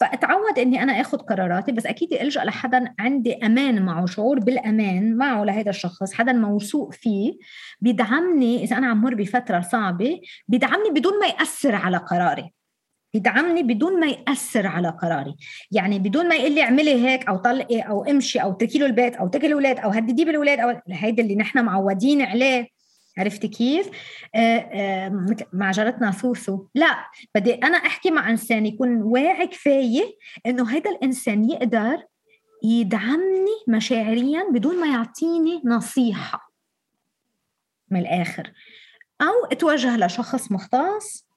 فأتعود إني أنا آخذ قراراتي بس أكيد ألجأ لحدا عندي أمان معه شعور بالأمان معه لهذا الشخص حدا موثوق فيه بيدعمني إذا أنا عم مر بفترة صعبة بيدعمني بدون ما يأثر على قراري بيدعمني بدون ما يأثر على قراري يعني بدون ما يقول لي اعملي هيك أو طلقي أو امشي أو تركي له البيت أو تركي الاولاد أو هدديه بالاولاد أو هيدا اللي نحن معودين عليه. عرفت كيف؟ آه، آه، مع جارتنا سوسو لا بدي أنا أحكي مع إنسان يكون واعي كفاية إنه هذا الإنسان يقدر يدعمني مشاعريا بدون ما يعطيني نصيحة من الآخر. أو أتوجه لشخص مختص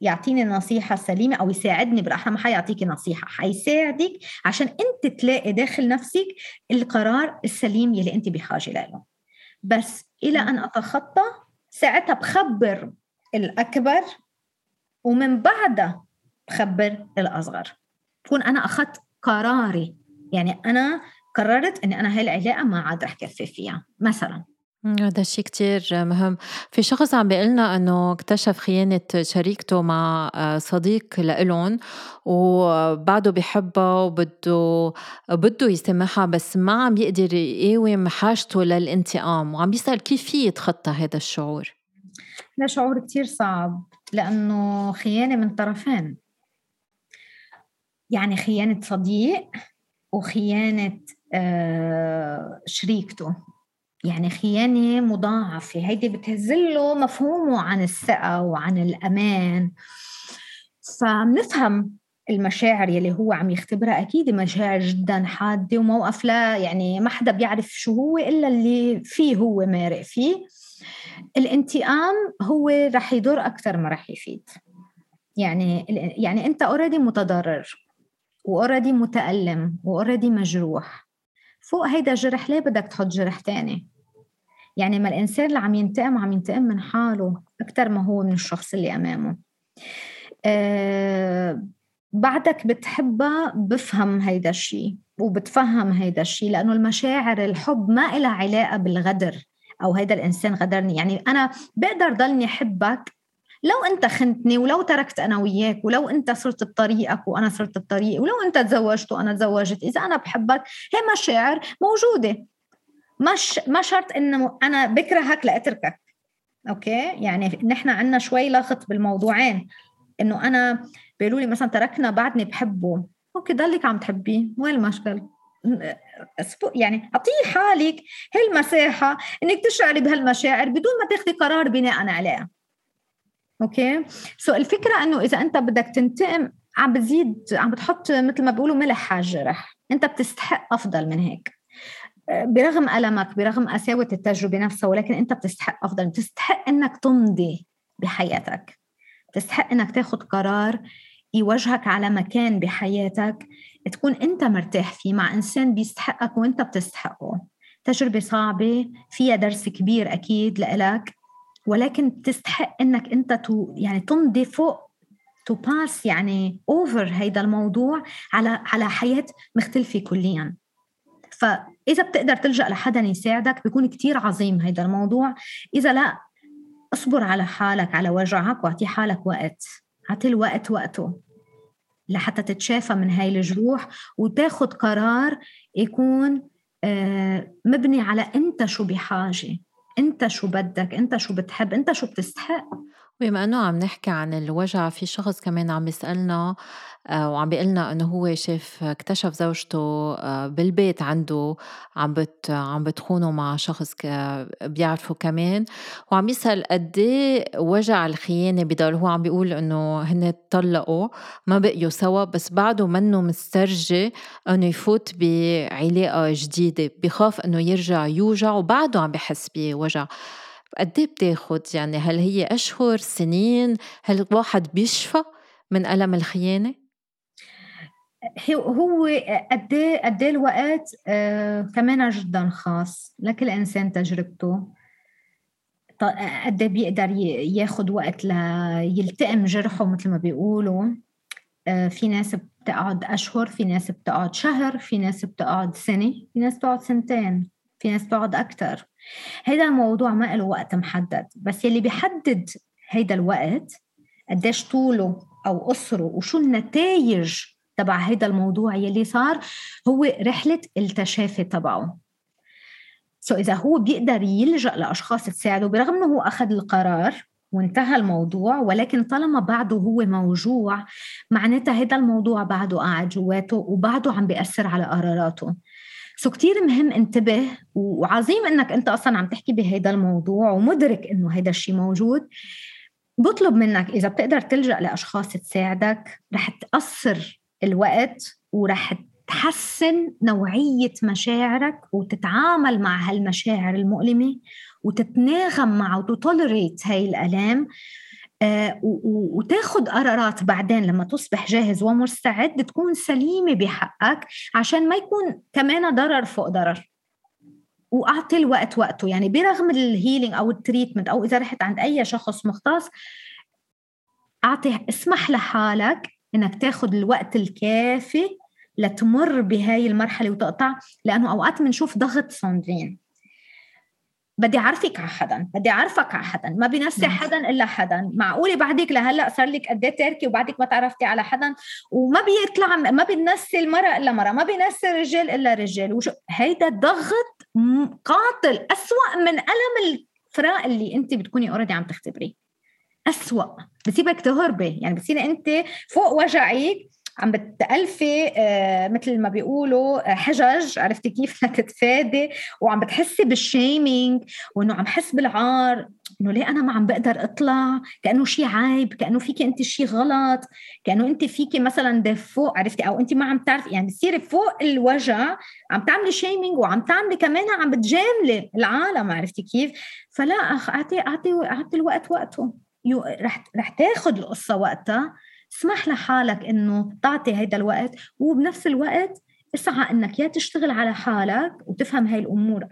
يعطيني النصيحة السليمة أو يساعدني بالأحرى ما حيعطيكي نصيحة حيساعدك عشان أنت تلاقي داخل نفسك القرار السليم يلي أنت بحاجة له. بس إلى أن أتخطى ساعتها بخبر الأكبر ومن بعدها بخبر الأصغر. بكون أنا أخذت قراري. يعني أنا قررت إني أنا هاي العلاقة ما عاد رح كفي فيها مثلا. هذا الشيء كتير مهم. في شخص عم بيقلنا إنه اكتشف خيانة شريكته مع آه، صديق لإلهم وبعده بحبها وبده بده يسامحها بس ما عم يقدر يقاوم حاجته للانتقام. وعم بيسأل كيف في يتخطى هذا الشعور؟ هذا شعور كتير صعب لأنه خيانة من طرفين. يعني خيانة صديق وخيانة آه، شريكته. يعني خيانة مضاعفة هيدي بتهزله مفهومه عن الثقة وعن الأمان. فبنفهم المشاعر يلي هو عم يختبرها أكيد مشاعر جدا حادة وموقف لا يعني ما حدا بيعرف شو هو إلا اللي فيه هو مارق فيه. الانتقام هو رح يضر أكثر ما رح يفيد. يعني يعني أنت already متضرر و already متألم و already مجروح. فوق هيدا الجرح ليه بدك تحط جرح تاني؟ يعني ما الإنسان اللي عم ينتقم عم ينتقم من حاله أكثر ما هو من الشخص اللي أمامه. أه بعدك بتحبها بفهم هيدا الشيء وبتفهم هيدا الشيء لأنه المشاعر الحب ما إلها علاقة بالغدر أو هيدا الإنسان غدرني. يعني أنا بقدر ضلني أحبك لو أنت خنتني ولو تركت أنا وياك ولو أنت صرت بطريقك وأنا صرت بطريقي ولو أنت تزوجت وأنا تزوجت إذا أنا بحبك هي مشاعر موجودة. مش ما شرط إنه أنا بكرهك لأتركك. Okay؟ يعني نحن عندنا شوي لغط بالموضوعين. إنه أنا بيقولوا لي مثلا تركنا بعدني بحبه. okay ضلك عم تحبيه. وين المشكل يعني أعطيه حالك هالمساحة إنك تشعري بهالمشاعر بدون ما تاخذي قرار بناء عليها. okay؟ so الفكرة إنه إذا أنت بدك تنتقم عم بتزيد عم بتحط مثل ما بيقولوا ملح على الجرح أنت بتستحق أفضل من هيك. برغم ألمك برغم قساوة التجربة نفسها ولكن أنت بتستحق أفضل. بتستحق أنك تمضي بحياتك. بتستحق أنك تاخد قرار يوجهك على مكان بحياتك تكون أنت مرتاح فيه مع إنسان بيستحقك وأنت بتستحقه. تجربة صعبة فيها درس كبير أكيد لإلك. ولكن تستحق إنك أنت to يعني تمضي فوق to pass يعني over هيدا الموضوع على على حياة مختلفة كليا. فاذا بتقدر تلجأ لحدا يساعدك بيكون كتير عظيم هيدا الموضوع. إذا لا اصبر على حالك على وجعك واعطي حالك وقت. اعطي الوقت وقته لحتى تتشافى من هاي الجروح وتاخد قرار يكون آه، مبني على أنت شو بحاجة. انت شو بدك انت شو بتحب انت شو بتستحق. بما إنه عم نحكي عن الوجع في شخص كمان عم يسألنا وعم بيقلنا إنه هو شاف اكتشف زوجته آه، بالبيت عنده عم بت عم بتخونه مع شخص بيعرفه كمان. وعم يسأل قد إيه وجع الخيانة بضل هو عم بيقول إنه هن تطلقوا ما بقيوا سوا بس بعده منه مسترجي إنه يفوت بعلاقة جديدة. بخاف إنه يرجع يوجع وبعده عم بحس بوجع. قد إيه بتاخد؟ يعني هل هي أشهر؟ سنين؟ هل الواحد بيشفى من ألم الخيانة؟ هو قد إيه قد إيه الوقت؟ آه كمان جدا خاص لكل إنسان تجربته. قد إيه بيقدر ياخذ وقت ليلتئم جرحه مثل ما بيقولوا. آه في ناس بتقعد أشهر في ناس بتقعد شهر في ناس بتقعد سنة في ناس بتقعد سنتين في ناس بتقعد أكثر هذا الموضوع ما له وقت محدد بس يلي بيحدد هيدا الوقت قديش طوله أو قصره وشو النتائج تبع هيدا الموضوع يلي صار هو رحلة التشافي تبعه. سو إذا هو بيقدر يلجأ لأشخاص تساعده برغم إنه هو أخذ القرار وانتهى الموضوع ولكن طالما بعده هو موجوع معناتها هذا الموضوع بعده قاعد جواته وبعده عم بيأثر على قراراته. سو كتير مهم انتبه وعظيم إنك أنت أصلا عم تحكي بهذا الموضوع ومدرك إنه هذا الشيء موجود. بطلب منك إذا بتقدر تلجأ لأشخاص تساعدك رح تقصر الوقت ورح تحسن نوعية مشاعرك وتتعامل مع هالمشاعر المؤلمة وتتناغم معه وتتولريت هاي الآلام آه وتاخد قرارات بعدين لما تصبح جاهز ومستعد تكون سليمة بحقك عشان ما يكون كمان ضرر فوق ضرر. وأعطي الوقت وقته يعني برغم ال healing أو ال treatment أو إذا رحت عند أي شخص مختص أعطي اسمح لحالك إنك تاخذ الوقت الكافي لتمر بهاي المرحلة وتقطع لأنه أوقات بنشوف ضغط ساندرين بدي أعرفك على حدا بدي أعرفك على حدا ما حدا الا حدا معقوله بينسي نعم. حدا إلا حدا. معقولة بعدك لهلأ صار لك قد إيه تركي وبعدك ما تعرفتي على حدا وما بيطلع ما بينسي المرأة إلا مراه ما بينسي الرجال إلا رجال. وشو هيدا ضغط قاتل أسوأ من ألم الفراق اللي أنت بتكوني already عم تختبريه. أسوأ. بسيبك تهربي. يعني بتصيري أنت فوق وجعك. عم بتألفي آه مثل ما بيقولوا آه حجج. عرفتي كيف؟ لتتفادي وعم بتحسي بال shaming. وإنه عم حس بالعار. إنه ليه أنا ما عم بقدر أطلع؟ كأنه شيء عيب كأنه فيكي أنت شيء غلط. كأنه أنت فيكي مثلا دفوق عرفتي؟ أو أنت ما عم تعرفي. يعني بتصيري فوق الوجع. عم تعملي شيمينج. وعم تعملي كمان عم بتجاملي العالم. عرفتي كيف؟ فلا أخ أعطي أعطي أعطي الوقت وقته. رح رح تاخذ القصة وقتها. اسمح لحالك إنه تعطي هيدا الوقت وبنفس الوقت اسعى إنك يا تشتغل على حالك وتفهم هاي الأمور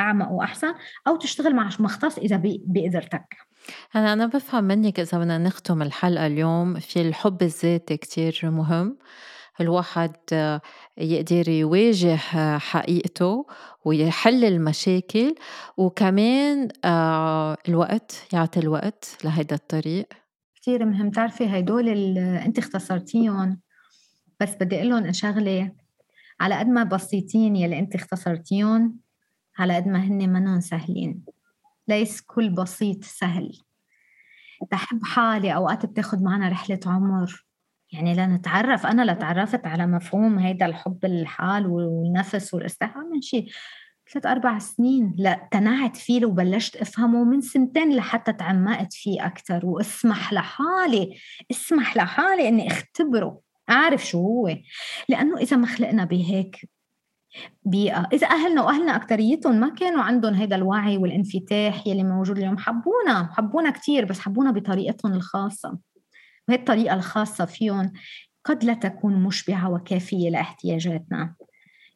أعمق وأحسن أو تشتغل مع مختص إذا بقدرتك. أنا أنا بفهم منك إذا بدنا نختم الحلقة اليوم في الحب الذاتي كتير مهم. الواحد يقدر يواجه حقيقته ويحل المشاكل وكمان آه، الوقت يعطي الوقت لهيدا الطريق. كثير مهم. تعرفي هدول اللي انت اختصرتيهم. بس بدي أقول لهم شغلة على قد ما بسيطين يلي انت اختصرتيهم على قد ما هن منهم سهلين. ليس كل بسيط سهل. بحب حالي أوقات بتاخد معنا رحلة عمر. يعني لنتعرف أنا لتعرفت على مفهوم هيدا الحب الحال والنفس والاستحقاق من شيء ثلاث أربع سنين لا تنعت فيه وبلشت أفهمه من سنتين لحتى تعمقت فيه أكثر وأسمح لحالي أسمح لحالي إني أختبره أعرف شو هو. لأنه إذا ما خلقنا بهيك بيئة إذا أهلنا وأهلنا أكتريتهم ما كانوا عندهم هذا الوعي والانفتاح يلي موجود اليوم حبونا حبونا كتير بس حبونا بطريقتهم الخاصة. وهي الطريقة الخاصة فيهم قد لا تكون مشبعة وكافية لاحتياجاتنا.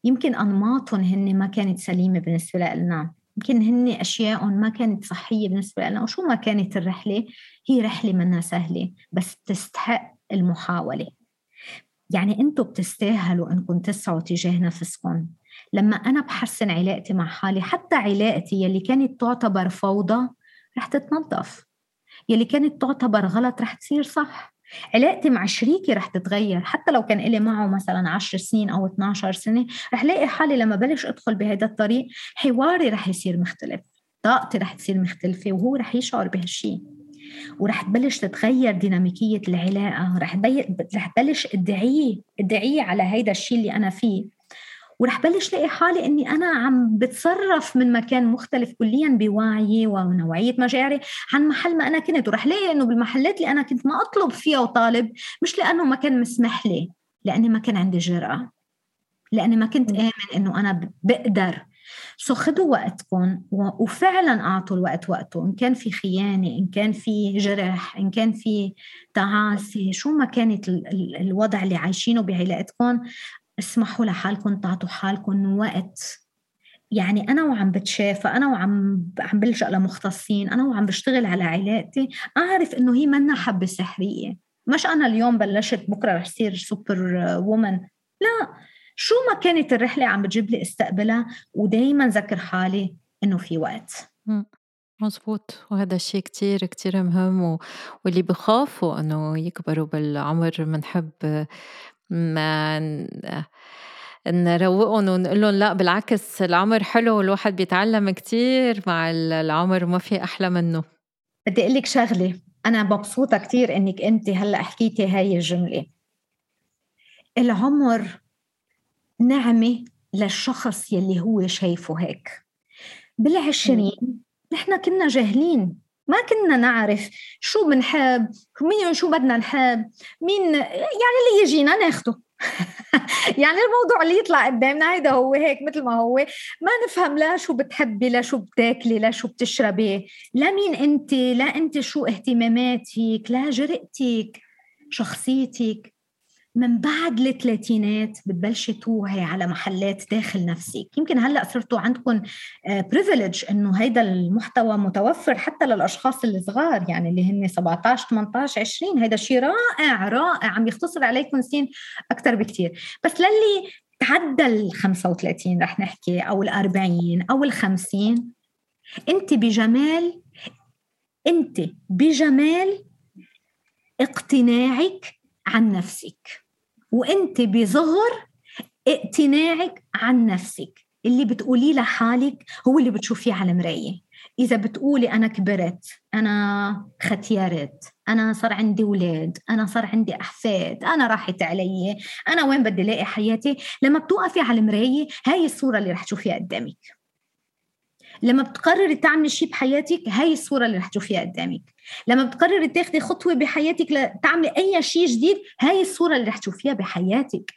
يمكن أنماطهم هن ما كانت سليمة بالنسبة لنا. يمكن هن أشياء ما كانت صحية بالنسبة لنا. وشو ما كانت الرحلة؟ هي رحلة منا سهلة بس بتستحق المحاولة. يعني أنتوا بتستاهلوا أنكم تسعوا تجاه نفسكم. لما أنا بحسن علاقتي مع حالي حتى علاقتي يلي كانت تعتبر فوضى رح تتنظف. يلي كانت تعتبر غلط رح تصير صح. علاقتي مع شريكي رح تتغير. حتى لو كان لي معه مثلا 10 سنين أو 12 سنة رح لاقي حالي لما بلش أدخل بهذا الطريق حواري رح يصير مختلف. طاقتي رح تصير مختلفة وهو رح يشعر بهالشيء ورح تبلش تتغير ديناميكية العلاقة. رح, بي... رح بلش ادعيه ادعيه على هيدا الشيء اللي أنا فيه. ورح بلش لاقي حالي إني أنا عم بتصرف من مكان مختلف كليا بوعيي ونوعية مشاعري عن محل ما أنا كنت. ورح لاقي إنه بالمحلات اللي أنا كنت ما أطلب فيها وطالب مش لأنه ما كان مسمح لي لأني ما كان عندي جرأة لأني ما كنت آمن إنه أنا بقدر. so خذوا وقتكم وفعلا أعطوا الوقت وقته إن كان في خيانة إن كان في جرح إن كان في تعاسة شو ما كانت الوضع اللي عايشينه بعلاقتكم اسمحوا لحالكم تعطوا حالكم وقت. يعني أنا وعم بتشافى أنا وعم عم بلجأ لمختصين أنا وعم بشتغل على علاقتي أعرف إنه هي منا حبة سحرية. مش أنا اليوم بلشت بكرة رح صير سوبر وومن لا شو ما كانت الرحلة عم بتجيب لي استقبلها ودائما ذكر حالي إنه في وقت. مزبوط. وهذا الشيء كتير كتير مهم و... واللي بخافوا إنه يكبروا بالعمر بنحب ما نروقهم ونقول لهم لأ بالعكس العمر حلو والواحد بيتعلم كتير مع العمر وما في أحلى منه. بدي أقول لك شغلة أنا مبسوطة كتير إنك أنت هلأ حكيتي هاي الجملة. العمر نعمة للشخص يلي هو شايفه هيك. بالعشرين نحن كنا جاهلين. ما كنا نعرف شو بنحب مين شو بدنا نحب مين يعني اللي يجينا ناخده. يعني الموضوع اللي يطلع قدامنا هيدا هو هيك مثل ما هو ما نفهم لا شو بتحبي لا شو بتاكلي لا شو بتشربي لا مين انت لا انت شو اهتماماتك لا جرأتك شخصيتك. من بعد الثلاثينات بتبلشي توعي على محلات داخل نفسك. يمكن هلأ صرتوا عندكم بريفليج آه، إنه هيدا المحتوى متوفر حتى للأشخاص الصغار يعني اللي هن 17 18 20 هيدا شيء رائع رائع عم يختصر عليكم سنين أكثر بكثير بس للي تعدى ال 35 رح نحكي أو ال 40 أو ال 50 أنت بجمال أنت بجمال اقتناعك عن نفسك. وانت بظهر اقتناعك عن نفسك. اللي بتقوليه لحالك هو اللي بتشوفيه على المرايه إذا بتقولي أنا كبرت أنا ختيرت أنا صار عندي أولاد أنا صار عندي أحفاد أنا راحت علي أنا وين بدي لاقي حياتي؟ لما بتوقفي على المراية هاي الصورة اللي رح تشوفيها قدامك. لما بتقرري تعملي شيء بحياتك هاي الصورة اللي رح تشوفيها قدامك. لما بتقرري تاخدي خطوة بحياتك لتعملي أي شيء جديد هاي الصورة اللي رح تشوفيها بحياتك.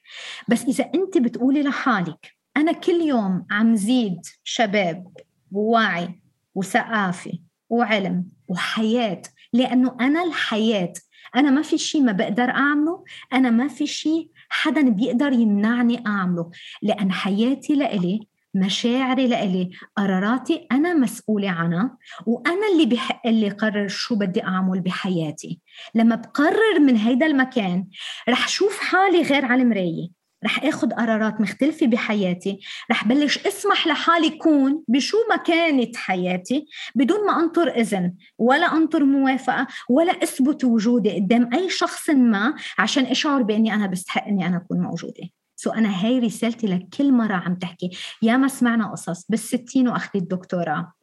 بس إذا أنت بتقولي لحالك أنا كل يوم عم زيد شباب ووعي وثقافة وعلم وحياة لأنه أنا الحياة. أنا ما في شيء ما بقدر أعمله أنا ما في شيء حدا بيقدر يمنعني أعمله. لأن حياتي لإلي مشاعري لإلي. قراراتي أنا مسؤولة عنها وأنا اللي بحق اللي قرر شو بدي أعمل بحياتي. لما بقرر من هيدا المكان رح شوف حالي غير على المراية. رح آخذ قرارات مختلفة بحياتي. رح بلش أسمح لحالي كون بشو ما كانت حياتي بدون ما أنطر إذن ولا أنطر موافقة ولا أثبت وجودي قدام أي شخص ما عشان أشعر بإني أنا بستحق إني أنا أكون موجودة. سو أنا هاي رسالتي لكل مرة عم تحكي. يا ما سمعنا قصص بالستين وأخذت الدكتوراه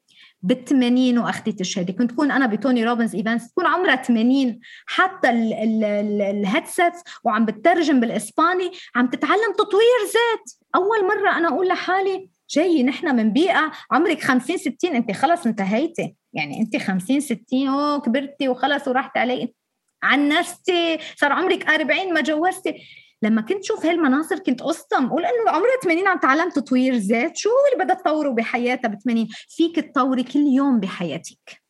بال80 وأخذت الشهادة. كنت كون أنا ب Tony Robbins events تكون عمرها 80 حتى ال headset وعم بترجم بالإسباني عم تتعلم تطوير ذات. أول مرة أنا أقول لحالي جاي نحن من بيئة عمرك 50 60 أنت خلص انتهيتي. يعني أنت 50 60 أوه كبرتي وخلص ورحت علي. عنستي صار عمرك 40 ما جوزتي. لما كنت شوف هالمناصر كنت اصطم قول إنه عمرها 80 عم تعلم تطوير ذات شو هو اللي بدها تطوره بحياتها ب 80 فيك تطوري كل يوم بحياتك.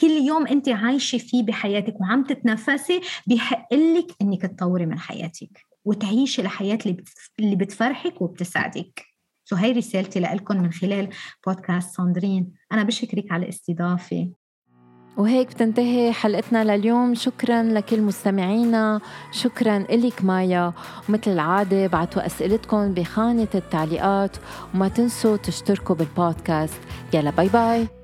كل يوم أنت عايشة فيه بحياتك وعم تتنفسي بحق لك إنك تطوري من حياتك وتعيشي الحياة اللي بتفرحك وبتسعدك سو هاي رسالتي لكم من خلال بودكاست ساندرين أنا بشكرك على الاستضافه وهيك بتنتهي حلقتنا لليوم. شكرا لكل مستمعينا. شكرا إلك مايا. ومثل العادة بعتوا أسئلتكم بخانة التعليقات. وما تنسوا تشتركوا بالبودكاست. يلا باي باي.